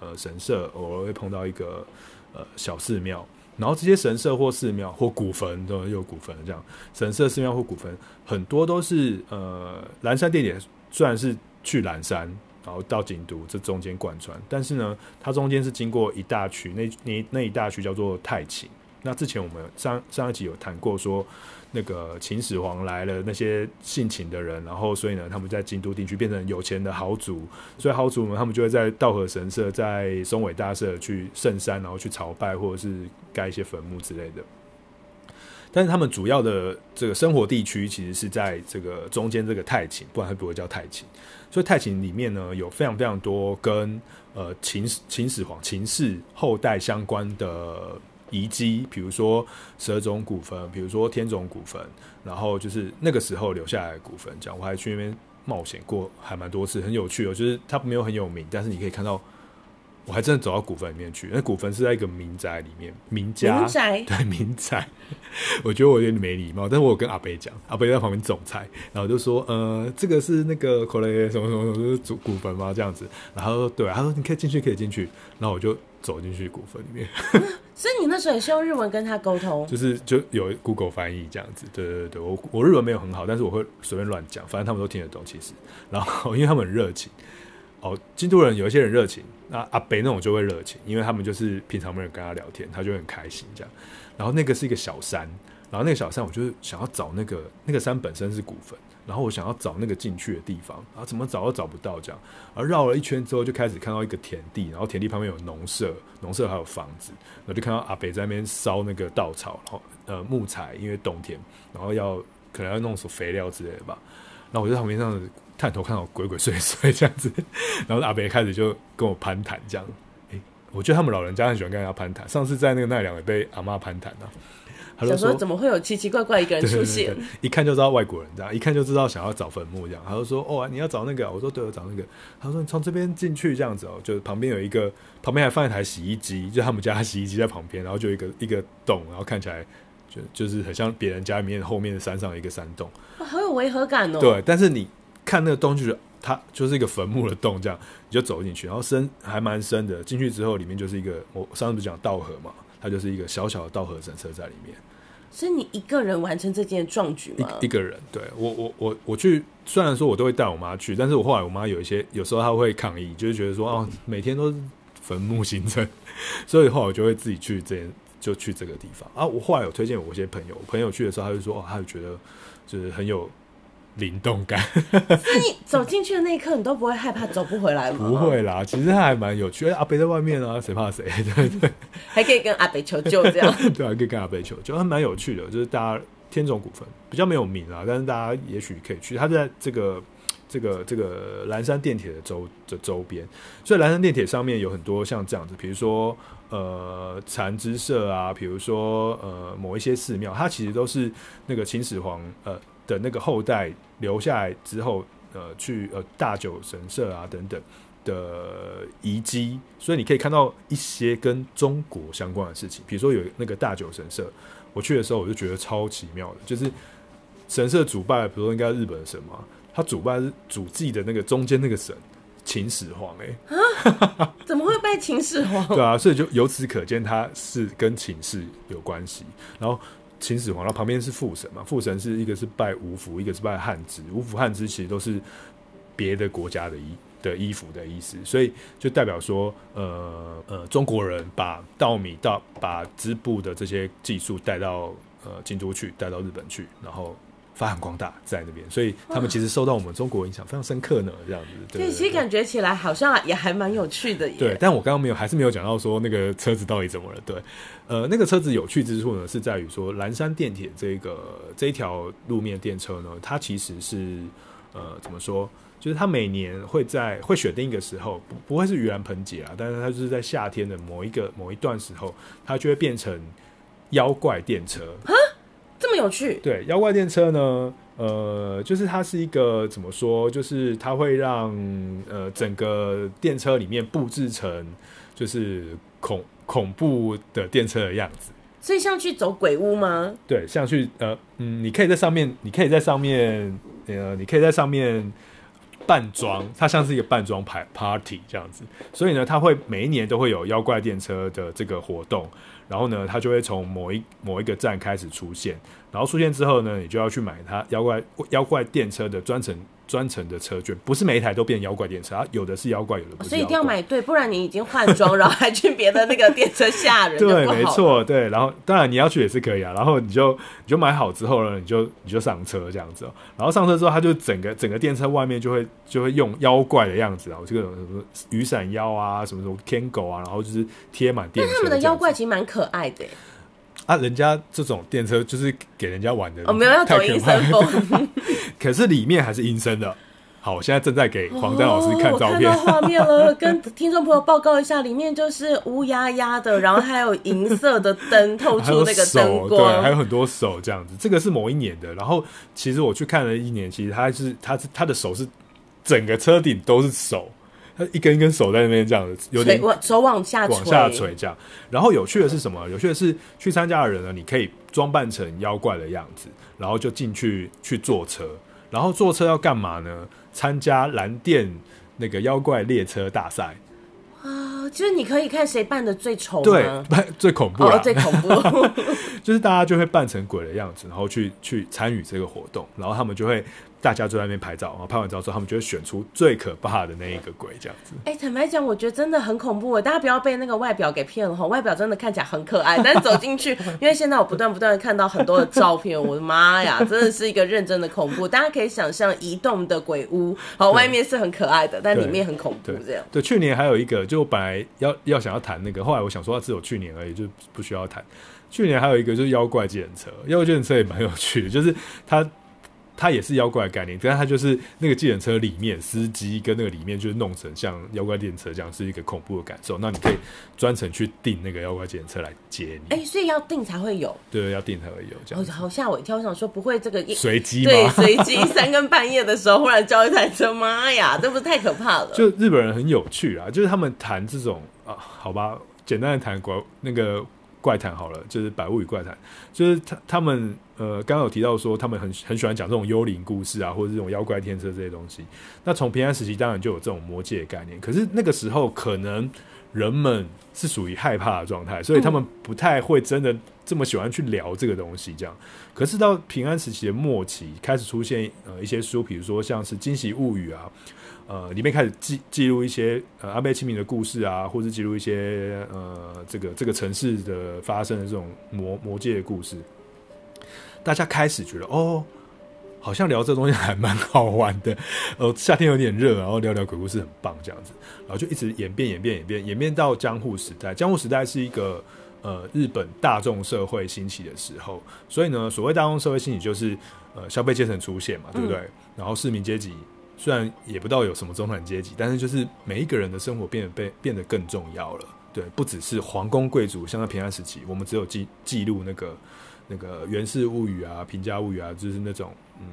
呃神社，偶尔会碰到一个呃小寺庙。然后这些神社或寺庙或古坟都有古坟这样，神社、寺庙或古坟很多都是呃，蓝山电点虽然是去蓝山，然后到京都这中间贯穿，但是呢，它中间是经过一大区，那那那一大区叫做太秦。那之前我们上上一集有谈过说。那个秦始皇来了，那些姓秦的人，然后所以呢，他们在京都地区，变成有钱的豪族。所以豪族们，他们就会在稻荷神社、在松尾大社去圣山，然后去朝拜，或者是盖一些坟墓之类的。但是他们主要的这个生活地区，其实是在这个中间这个太秦，不然它不会叫太秦。所以太秦里面呢，有非常非常多跟呃秦秦始皇秦氏后代相关的。遗迹，比如说蛇种古坟，比如说天种古坟，然后就是那个时候留下来的古坟。这样，我还去那边冒险过，还蛮多次，很有趣哦。就是它没有很有名，但是你可以看到。我还真的走到古坟里面去，那古坟是在一个民宅里面，民家，民宅，对，民宅。我觉得我有点没礼貌，但是我跟阿伯讲，阿伯在旁边总裁，然后就说，呃，这个是那个可能什么什么什么古古坟吗？这样子，然后对，他说你可以进去，可以进去，然后我就走进去股份里面。(laughs) 所以你那时候也是用日文跟他沟通，(laughs) 就是就有 Google 翻译这样子，对对对，我我日文没有很好，但是我会随便乱讲，反正他们都听得懂。其实，然后因为他们很热情。哦，京都人有一些人热情，那阿北那种就会热情，因为他们就是平常没有人跟他聊天，他就会很开心这样。然后那个是一个小山，然后那个小山，我就是想要找那个那个山本身是古坟，然后我想要找那个进去的地方，然后怎么找都找不到，这样，而绕了一圈之后，就开始看到一个田地，然后田地旁边有农舍，农舍还有房子，然后就看到阿北在那边烧那个稻草，然后呃木材，因为冬天，然后要可能要弄什么肥料之类的吧，然后我就在旁边这样探头看到鬼鬼祟祟这样子，(laughs) 然后阿北开始就跟我攀谈这样，诶，我觉得他们老人家很喜欢跟人家攀谈，上次在那个奈良也被阿妈攀谈了。他就说，怎么会有奇奇怪怪一个人出现？一看就知道外国人这样，一看就知道想要找坟墓这样。他就说：“哦，你要找那个？”我说：“对，我找那个。”他说：“你从这边进去这样子哦，就旁边有一个，旁边还放一台洗衣机，就他们家洗衣机在旁边，然后就一个一个洞，然后看起来就就是很像别人家里面后面的山上的一个山洞，哇，好有违和感哦。对，但是你看那个洞，就是它就是一个坟墓的洞，这样你就走进去，然后深还蛮深的。进去之后，里面就是一个我上次不是讲道河嘛，它就是一个小小的道河神社在里面。是你一个人完成这件壮举吗？一一个人，对我我我我去，虽然说我都会带我妈去，但是我后来我妈有一些有时候她会抗议，就是觉得说哦，每天都是坟墓行程，(laughs) 所以后来我就会自己去这就去这个地方啊。我后来有推荐我一些朋友，朋友去的时候，他就说哦，他就觉得就是很有。灵动感，那你走进去的那一刻，你都不会害怕走不回来吗？不会啦，其实他还蛮有趣的。阿北在外面啊，谁怕谁？对对，还可以跟阿北求救，这样 (laughs) 对，还可以跟阿北求救，还蛮有趣的。就是大家天塚古坟比较没有名啊，但是大家也许可以去。它在这个这个这个蓝山电铁的周的周边，所以蓝山电铁上面有很多像这样子，比如说呃禅之社啊，比如说呃某一些寺庙，它其实都是那个秦始皇呃。的那个后代留下来之后，呃，去呃大九神社啊等等的遗迹，所以你可以看到一些跟中国相关的事情，比如说有那个大九神社，我去的时候我就觉得超奇妙的，就是神社主拜，比如说应该日本的神嘛，他主拜是主祭的那个中间那个神秦始皇，哎，啊，怎么会拜秦始皇？对啊，所以就由此可见他是跟秦氏有关系，然后。秦始皇，然后旁边是父神嘛，父神是一个是拜五府，一个是拜汉之，五府汉之其实都是别的国家的衣的衣服的意思，所以就代表说，呃呃，中国人把稻米到把织布的这些技术带到呃京都去，带到日本去，然后。发扬光大在那边，所以他们其实受到我们中国影响非常深刻呢。这样子，对，其实感觉起来好像也还蛮有趣的。对，但我刚刚没有，还是没有讲到说那个车子到底怎么了。对，呃，那个车子有趣之处呢，是在于说蓝山电铁这个这一条路面电车呢，它其实是呃怎么说，就是它每年会在会选定一个时候，不不会是盂兰盆节啊，但是它就是在夏天的某一个某一段时候，它就会变成妖怪电车。这么有趣？对，妖怪电车呢，呃，就是它是一个怎么说？就是它会让呃整个电车里面布置成就是恐恐怖的电车的样子。所以像去走鬼屋吗？对，像去呃嗯，你可以在上面，你可以在上面呃，你可以在上面半装，它像是一个半装派 party 这样子。所以呢，它会每一年都会有妖怪电车的这个活动。然后呢，它就会从某一某一个站开始出现，然后出现之后呢，你就要去买它妖怪妖怪电车的专程。专程的车券，不是每一台都变妖怪电车，啊，有的是妖怪，有的不是。所以一定要买对，不然你已经换装，然后还去别的那个电车吓人。对，没错，对。然后当然你要去也是可以啊。然后你就你就买好之后呢，你就你就上车这样子。然后上车之后，它就整个整个电车外面就会就会用妖怪的样子啊，这个什么雨伞妖啊，什么什么天狗啊，然后就是贴满电车。但他们的妖怪其实蛮可爱的。啊，人家这种电车就是给人家玩的，哦，没有要走阴森风，(laughs) 可是里面还是阴森的。好，我现在正在给黄丹老师看照片，哦、看到画面了。跟听众朋友报告一下，里面就是乌压压的，然后还有银色的灯透出那个灯光，对，还有很多手这样子。这个是某一年的，然后其实我去看了一年，其实他是他是他的手是整个车顶都是手，他一根一根手在那边这样子，有点手往下往下垂这样。然后有趣的是什么？有趣的是去参加的人呢，你可以装扮成妖怪的样子，然后就进去去坐车。然后坐车要干嘛呢？参加蓝电那个妖怪列车大赛。啊，就是你可以看谁扮的最丑，对，最恐怖，哦，最恐怖，就是大家就会扮成鬼的样子，然后去去参与这个活动，然后他们就会。大家就在那边拍照，然后拍完照之后，他们就会选出最可怕的那一个鬼，这样子。哎、欸，坦白讲，我觉得真的很恐怖。大家不要被那个外表给骗了哈，外表真的看起来很可爱，但是走进去，(laughs) 因为现在我不断不断的看到很多的照片，我的妈呀，真的是一个认真的恐怖。大家可以想象移动的鬼屋，好，外面是很可爱的，但里面很恐怖，这样对。对，去年还有一个，就我本来要要想要谈那个，后来我想说，只有去年而已，就不需要谈。去年还有一个就是妖怪计程车，妖怪计程车也蛮有趣的，就是它。它也是妖怪的概念，但是它就是那个计程车里面司机跟那个里面就是弄成像妖怪电车这样，是一个恐怖的感受。那你可以专程去订那个妖怪计程车来接你。哎、欸，所以要订才会有。对，要订才会有这样。好吓我一跳，我想说不会这个 (laughs) 随机吗？对，随机三更半夜的时候忽然叫一台车，妈呀，这不是太可怕了？就日本人很有趣啊，就是他们谈这种啊，好吧，简单的谈国那个怪谈好了，就是百物语怪谈，就是他他们。呃，刚刚有提到说他们很很喜欢讲这种幽灵故事啊，或者这种妖怪天车这些东西。那从平安时期当然就有这种魔界的概念，可是那个时候可能人们是属于害怕的状态，所以他们不太会真的这么喜欢去聊这个东西。这样，可是到平安时期的末期，开始出现呃一些书，比如说像是《惊喜物语》啊，呃里面开始记记录一些呃安倍晴明的故事啊，或是记录一些呃这个这个城市的发生的这种魔魔界的故事。大家开始觉得哦，好像聊这东西还蛮好玩的。呃，夏天有点热，然后聊聊鬼故事很棒，这样子，然后就一直演变、演变、演变，演变到江户时代。江户时代是一个呃日本大众社会兴起的时候，所以呢，所谓大众社会兴起，就是呃消费阶层出现嘛，对不对？嗯、然后市民阶级虽然也不知道有什么中产阶级，但是就是每一个人的生活变得被变得更重要了。对，不只是皇宫贵族，像在平安时期，我们只有记记录那个。那个源氏物语啊，平家物语啊，就是那种嗯，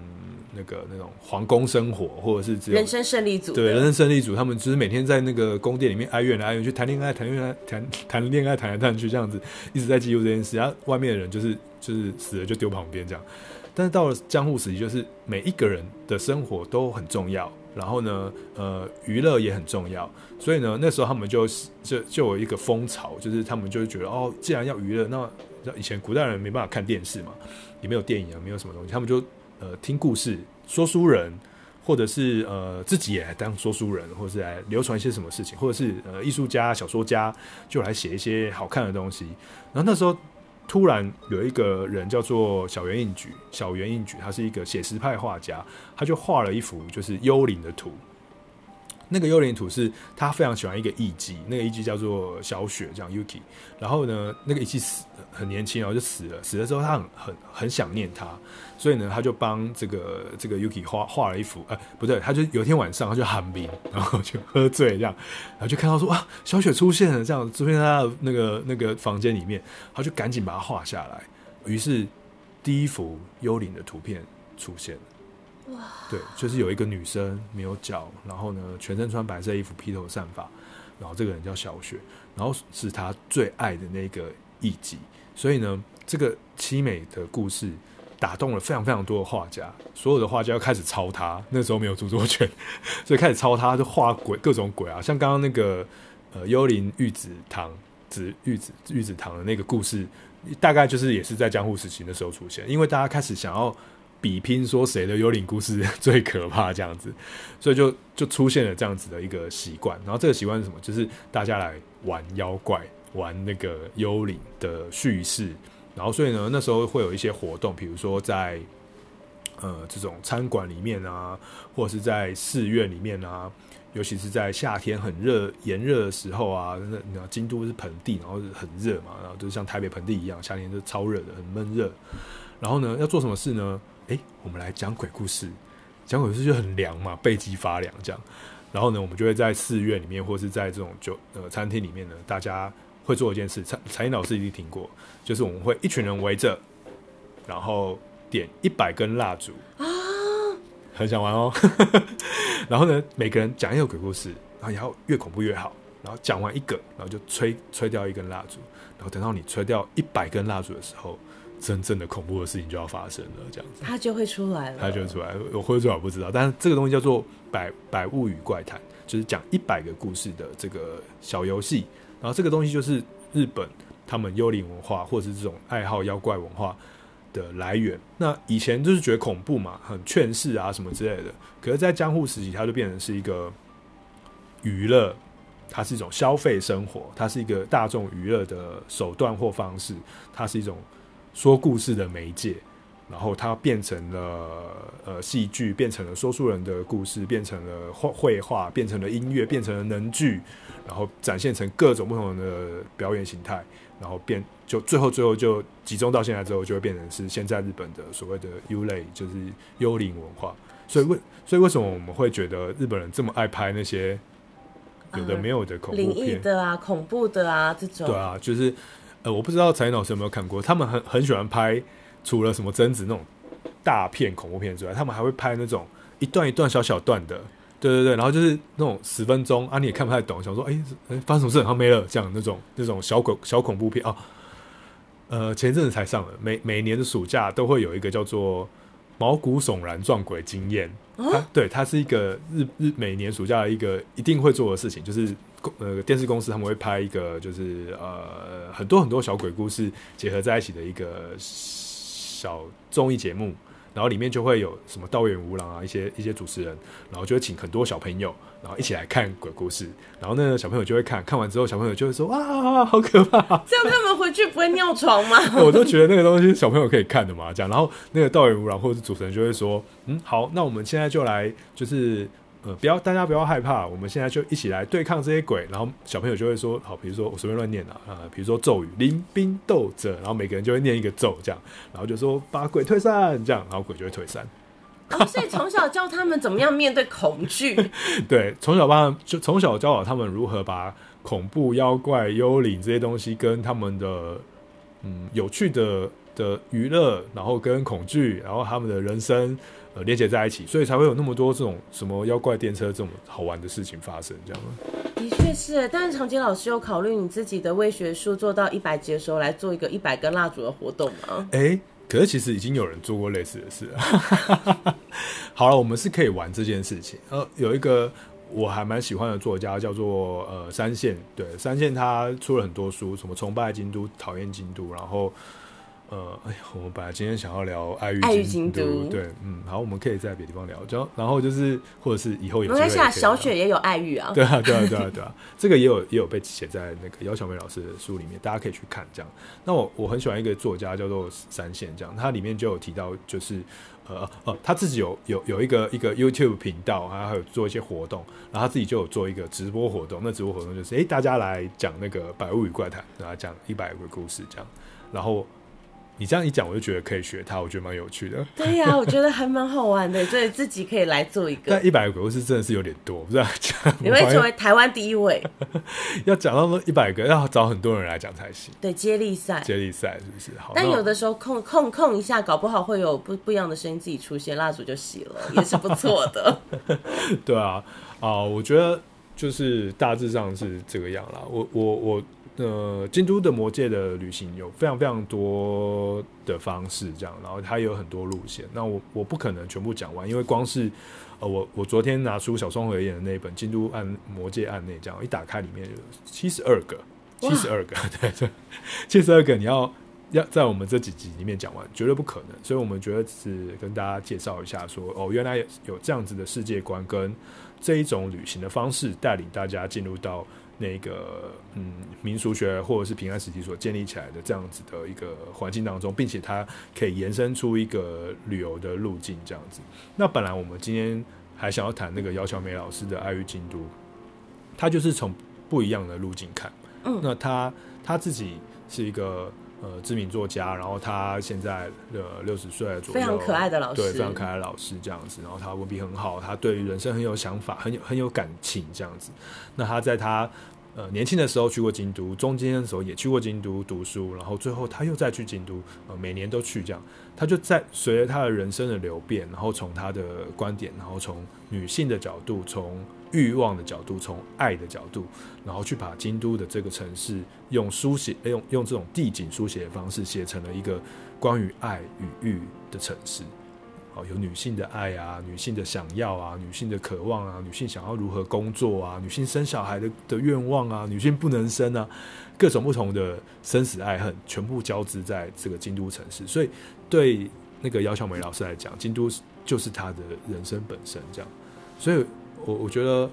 那个那种皇宫生活，或者是只有人生胜利组，对，人生胜利组，他们就是每天在那个宫殿里面哀怨来哀怨去，谈恋爱，谈恋爱，谈谈恋爱，谈来谈去，这样子一直在记录这件事。然后外面的人就是就是死了就丢旁边这样。但是到了江户时期，就是每一个人的生活都很重要，然后呢，呃，娱乐也很重要，所以呢，那时候他们就就就有一个风潮，就是他们就觉得哦，既然要娱乐，那以前古代人没办法看电视嘛，也没有电影啊，没有什么东西，他们就呃听故事，说书人，或者是呃自己也来当说书人，或者是来流传一些什么事情，或者是呃艺术家、小说家就来写一些好看的东西。然后那时候突然有一个人叫做小原应举，小原应举他是一个写实派画家，他就画了一幅就是幽灵的图。那个幽灵图是他非常喜欢一个艺妓，那个艺妓叫做小雪，叫 Yuki。然后呢，那个艺妓死很年轻，然后就死了。死了之后，他很很很想念他，所以呢，他就帮这个这个 Yuki 画画了一幅。呃，不对，他就有一天晚上，他就寒冰，然后就喝醉这样，然后就看到说啊，小雪出现了，这样出现在他的那个那个房间里面，他就赶紧把它画下来。于是第一幅幽灵的图片出现了。对，就是有一个女生没有脚，然后呢，全身穿白色衣服，披头散发，然后这个人叫小雪，然后是他最爱的那个艺妓，所以呢，这个凄美的故事打动了非常非常多的画家，所有的画家要开始抄他，那时候没有著作权，(laughs) 所以开始抄他，就画鬼各种鬼啊，像刚刚那个呃幽灵玉子堂子玉子玉子堂的那个故事，大概就是也是在江户时期的时候出现，因为大家开始想要。比拼说谁的幽灵故事 (laughs) 最可怕这样子，所以就就出现了这样子的一个习惯。然后这个习惯是什么？就是大家来玩妖怪，玩那个幽灵的叙事。然后所以呢，那时候会有一些活动，比如说在呃这种餐馆里面啊，或者是在寺院里面啊，尤其是在夏天很热炎热的时候啊，那你知道京都是盆地，然后很热嘛，然后就像台北盆地一样，夏天就超热的，很闷热。然后呢，要做什么事呢？哎，我们来讲鬼故事，讲鬼故事就很凉嘛，背脊发凉这样。然后呢，我们就会在寺院里面，或是在这种酒呃餐厅里面呢，大家会做一件事，彩彩英老师一定听过，就是我们会一群人围着，然后点一百根蜡烛啊，很想玩哦。(laughs) 然后呢，每个人讲一个鬼故事，然后然后越恐怖越好。然后讲完一个，然后就吹吹掉一根蜡烛，然后等到你吹掉一百根蜡烛的时候。真正的恐怖的事情就要发生了，这样子，它就会出来了，它就会出来，我会出来我不知道，但是这个东西叫做百百物语怪谈，就是讲一百个故事的这个小游戏，然后这个东西就是日本他们幽灵文化或者是这种爱好妖怪文化的来源。那以前就是觉得恐怖嘛，很劝世啊什么之类的，可是，在江户时期，它就变成是一个娱乐，它是一种消费生活，它是一个大众娱乐的手段或方式，它是一种。说故事的媒介，然后它变成了呃戏剧，变成了说书人的故事，变成了绘绘画，变成了音乐，变成了能剧，然后展现成各种不同的表演形态，然后变就最后最后就集中到现在之后，就会变成是现在日本的所谓的幽类，就是幽灵文化。所以为所以为什么我们会觉得日本人这么爱拍那些有的没有的恐怖片、的啊、恐怖的啊这种？对啊，就是。呃，我不知道柴老师有没有看过，他们很很喜欢拍，除了什么贞子那种大片恐怖片之外，他们还会拍那种一段一段小小段的，对对对，然后就是那种十分钟啊，你也看不太懂，想说哎哎发生什么事，然后没了这样那种那种小恐小恐怖片啊，呃，前阵子才上了，每每年的暑假都会有一个叫做毛骨悚然撞鬼经验，它对，它是一个日日每年暑假的一个一定会做的事情，就是。呃，电视公司他们会拍一个，就是呃很多很多小鬼故事结合在一起的一个小综艺节目，然后里面就会有什么道远无郎啊，一些一些主持人，然后就会请很多小朋友，然后一起来看鬼故事，然后那个小朋友就会看看完之后，小朋友就会说哇，好可怕！(laughs) 这样他们回去不会尿床吗？(laughs) 我都觉得那个东西小朋友可以看的嘛，这样，然后那个道远无郎或者是主持人就会说，嗯，好，那我们现在就来就是。呃，不要，大家不要害怕，我们现在就一起来对抗这些鬼。然后小朋友就会说，好，比如说我随便乱念啊，啊，比如说咒语，临兵斗者，然后每个人就会念一个咒，这样，然后就说把鬼退散，这样，然后鬼就会退散。哦，所以从小教他们怎么样面对恐惧？(laughs) 对，从小帮就从小教导他们如何把恐怖、妖怪、幽灵这些东西跟他们的嗯有趣的的娱乐，然后跟恐惧，然后他们的人生。呃，连接在一起，所以才会有那么多这种什么妖怪电车这种好玩的事情发生，这样吗？的确是，但是长杰老师有考虑你自己的伪学术做到一百集的时候来做一个一百根蜡烛的活动吗？哎、欸，可是其实已经有人做过类似的事了。(laughs) 好了，我们是可以玩这件事情。呃，有一个我还蛮喜欢的作家叫做呃三线，对，三线他出了很多书，什么崇拜京都、讨厌京都，然后。呃，哎呀，我们本来今天想要聊爱玉京都，对，嗯，好，我们可以在别的地方聊，就然后就是，或者是以后有机会。没关系啊，小雪也有爱玉啊。(laughs) 对啊，对啊，对啊，对啊，这个也有也有被写在那个姚小梅老师的书里面，大家可以去看这样。那我我很喜欢一个作家叫做三线，这样，他里面就有提到，就是呃呃，他自己有有有一个一个 YouTube 频道，还有做一些活动，然后他自己就有做一个直播活动，那直播活动就是，哎，大家来讲那个百物语怪谈，然后讲一百个故事这样，然后。你这样一讲，我就觉得可以学他，我觉得蛮有趣的。对呀、啊，我觉得还蛮好玩的，所以自己可以来做一个。(laughs) 但一百个鬼故事真的是有点多，不知道讲。(laughs) 你会成为台湾第一位。(laughs) 要讲到那一百个，要找很多人来讲才行。对，接力赛。接力赛是不是？好。但有的时候控控控一下，搞不好会有不不一样的声音自己出现，蜡烛就熄了，也是不错的。对啊，啊、呃，我觉得就是大致上是这个样啦。我我我。呃，京都的魔界的旅行有非常非常多的方式，这样，然后它有很多路线。那我我不可能全部讲完，因为光是呃，我我昨天拿出小松和演的那一本《京都案魔界案内》，这样一打开里面有七十二个，七十二个，(laughs) 对对，七十二个，你要要在我们这几集里面讲完，绝对不可能。所以我们觉得是跟大家介绍一下说，说哦，原来有这样子的世界观跟这一种旅行的方式，带领大家进入到。那个嗯，民俗学或者是平安时期所建立起来的这样子的一个环境当中，并且它可以延伸出一个旅游的路径这样子。那本来我们今天还想要谈那个姚晓梅老师的《爱与京都》，他就是从不一样的路径看。嗯，那他他自己是一个。呃，知名作家，然后他现在呃六十岁左右，非常可爱的老师，对，非常可爱的老师这样子。然后他文笔很好，他对于人生很有想法，很有很有感情这样子。那他在他呃年轻的时候去过京都，中间的时候也去过京都读书，然后最后他又再去京都，呃每年都去这样，他就在随着他的人生的流变，然后从他的观点，然后从女性的角度，从欲望的角度，从爱的角度，然后去把京都的这个城市用书写，用用这种地景书写的方式写成了一个关于爱与欲的城市。有女性的爱啊，女性的想要啊，女性的渴望啊，女性想要如何工作啊，女性生小孩的的愿望啊，女性不能生啊，各种不同的生死爱恨全部交织在这个京都城市。所以对那个姚小梅老师来讲，京都就是她的人生本身这样。所以我我觉得，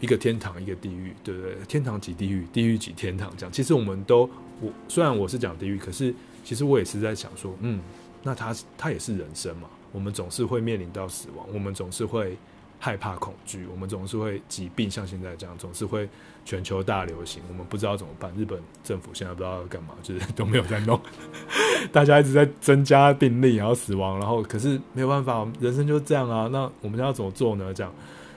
一个天堂，一个地狱，对不对？天堂即地狱，地狱即天堂，这样。其实我们都，我虽然我是讲地狱，可是其实我也是在想说，嗯，那他他也是人生嘛。我们总是会面临到死亡，我们总是会害怕恐惧，我们总是会疾病，像现在这样，总是会全球大流行，我们不知道怎么办。日本政府现在不知道要干嘛，就是 (laughs) 都没有在弄，(laughs) 大家一直在增加病例，然后死亡，然后可是没有办法，人生就是这样啊。那我们要怎么做呢？这样，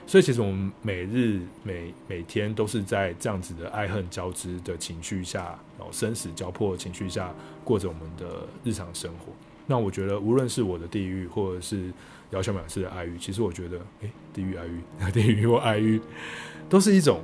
所以其实我们每日每每天都是在这样子的爱恨交织的情绪下，然后生死交迫的情绪下，过着我们的日常生活。那我觉得，无论是我的地狱，或者是姚小满老师的爱欲，其实我觉得，哎，地狱爱欲，(laughs) 地狱或爱欲，都是一种。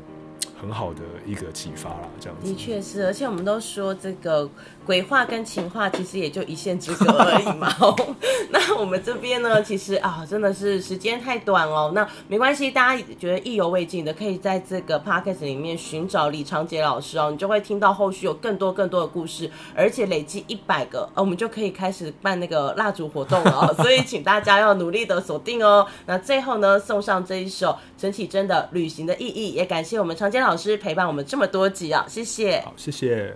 很好的一个启发啦，这样子。的确是，而且我们都说这个鬼话跟情话其实也就一线之隔而已嘛。(laughs) (laughs) 那我们这边呢，其实啊，真的是时间太短哦。那没关系，大家觉得意犹未尽的，可以在这个 podcast 里面寻找李长杰老师哦，你就会听到后续有更多更多的故事，而且累计一百个，我们就可以开始办那个蜡烛活动了。(laughs) 所以请大家要努力的锁定哦。那最后呢，送上这一首陈绮贞的《旅行的意义》，也感谢我们长杰老师陪伴我们这么多集啊，谢谢。好，谢谢。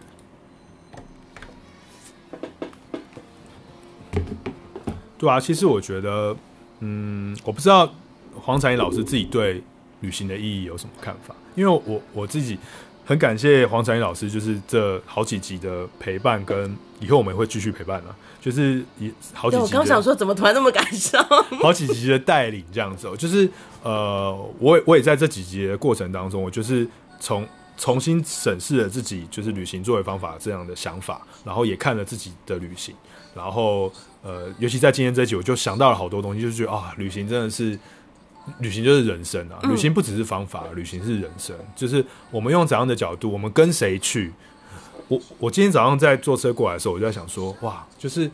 对啊，其实我觉得，嗯，我不知道黄彩英老师自己对旅行的意义有什么看法，因为我我自己很感谢黄彩英老师，就是这好几集的陪伴，跟以后我们也会继续陪伴啊，就是一好几集。我刚想说，怎么突然那么感伤？(laughs) 好几集的带领这样子，就是呃，我也我也在这几集的过程当中，我就是。从重新审视了自己就是旅行作为方法这样的想法，然后也看了自己的旅行，然后呃，尤其在今天这一集，我就想到了好多东西，就是觉得啊，旅行真的是旅行就是人生啊，旅行不只是方法，旅行是人生，就是我们用怎样的角度，我们跟谁去。我我今天早上在坐车过来的时候，我就在想说，哇，就是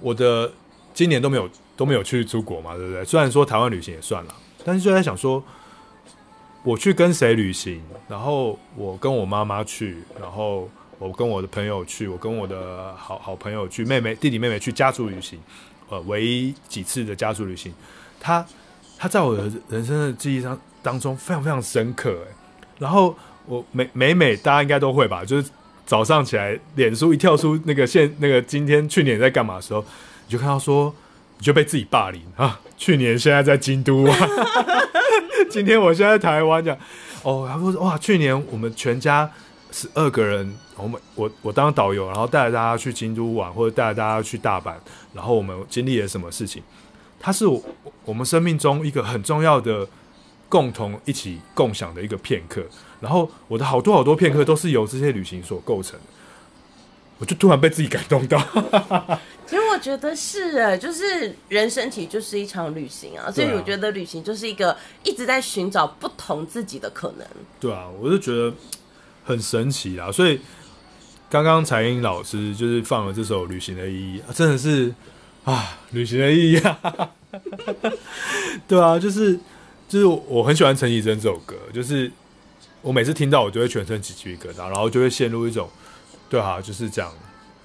我的今年都没有都没有去出国嘛，对不对？虽然说台湾旅行也算了，但是就在想说。我去跟谁旅行？然后我跟我妈妈去，然后我跟我的朋友去，我跟我的好好朋友去，妹妹、弟弟、妹妹去家族旅行，呃，唯一几次的家族旅行，他他在我的人生的记忆当当中非常非常深刻，哎，然后我每每每大家应该都会吧，就是早上起来，脸书一跳出那个现那个今天去年在干嘛的时候，你就看到说你就被自己霸凌啊，去年现在在京都啊。(laughs) 今天我现在台湾讲，哦，他说哇，去年我们全家十二个人，我们我我当导游，然后带着大家去京都玩，或者带着大家去大阪，然后我们经历了什么事情？它是我我们生命中一个很重要的共同一起共享的一个片刻，然后我的好多好多片刻都是由这些旅行所构成的。我就突然被自己感动到，(laughs) 其实我觉得是哎，就是人生其实就是一场旅行啊，所以我觉得旅行就是一个一直在寻找不同自己的可能。对啊，我就觉得很神奇啦。所以刚刚才英老师就是放了这首《旅行的意义》，真的是啊，旅行的意义啊，(laughs) 对啊，就是就是我很喜欢陈绮贞这首歌，就是我每次听到我就会全身起鸡皮疙瘩，然后就会陷入一种。对啊，就是这样，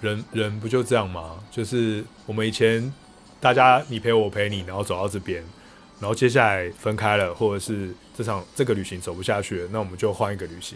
人人不就这样吗？就是我们以前大家你陪，我陪你，然后走到这边，然后接下来分开了，或者是这场这个旅行走不下去了，那我们就换一个旅行。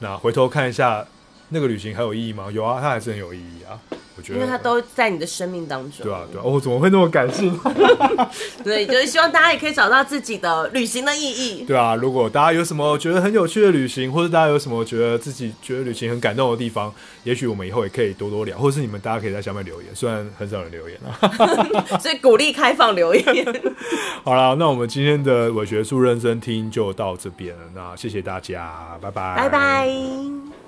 那回头看一下那个旅行还有意义吗？有啊，它还是很有意义啊。我觉得，因为它都在你的生命当中。对啊，对啊。我、哦、怎么会那么感性？(laughs) 对，就是希望大家也可以找到自己的旅行的意义。对啊，如果大家有什么觉得很有趣的旅行，或者大家有什么觉得自己觉得旅行很感动的地方，也许我们以后也可以多多聊，或者是你们大家可以在下面留言，虽然很少人留言啊。(laughs) 所以鼓励开放留言。(laughs) 好了，那我们今天的伪学术认真听就到这边了，那谢谢大家，拜拜，拜拜。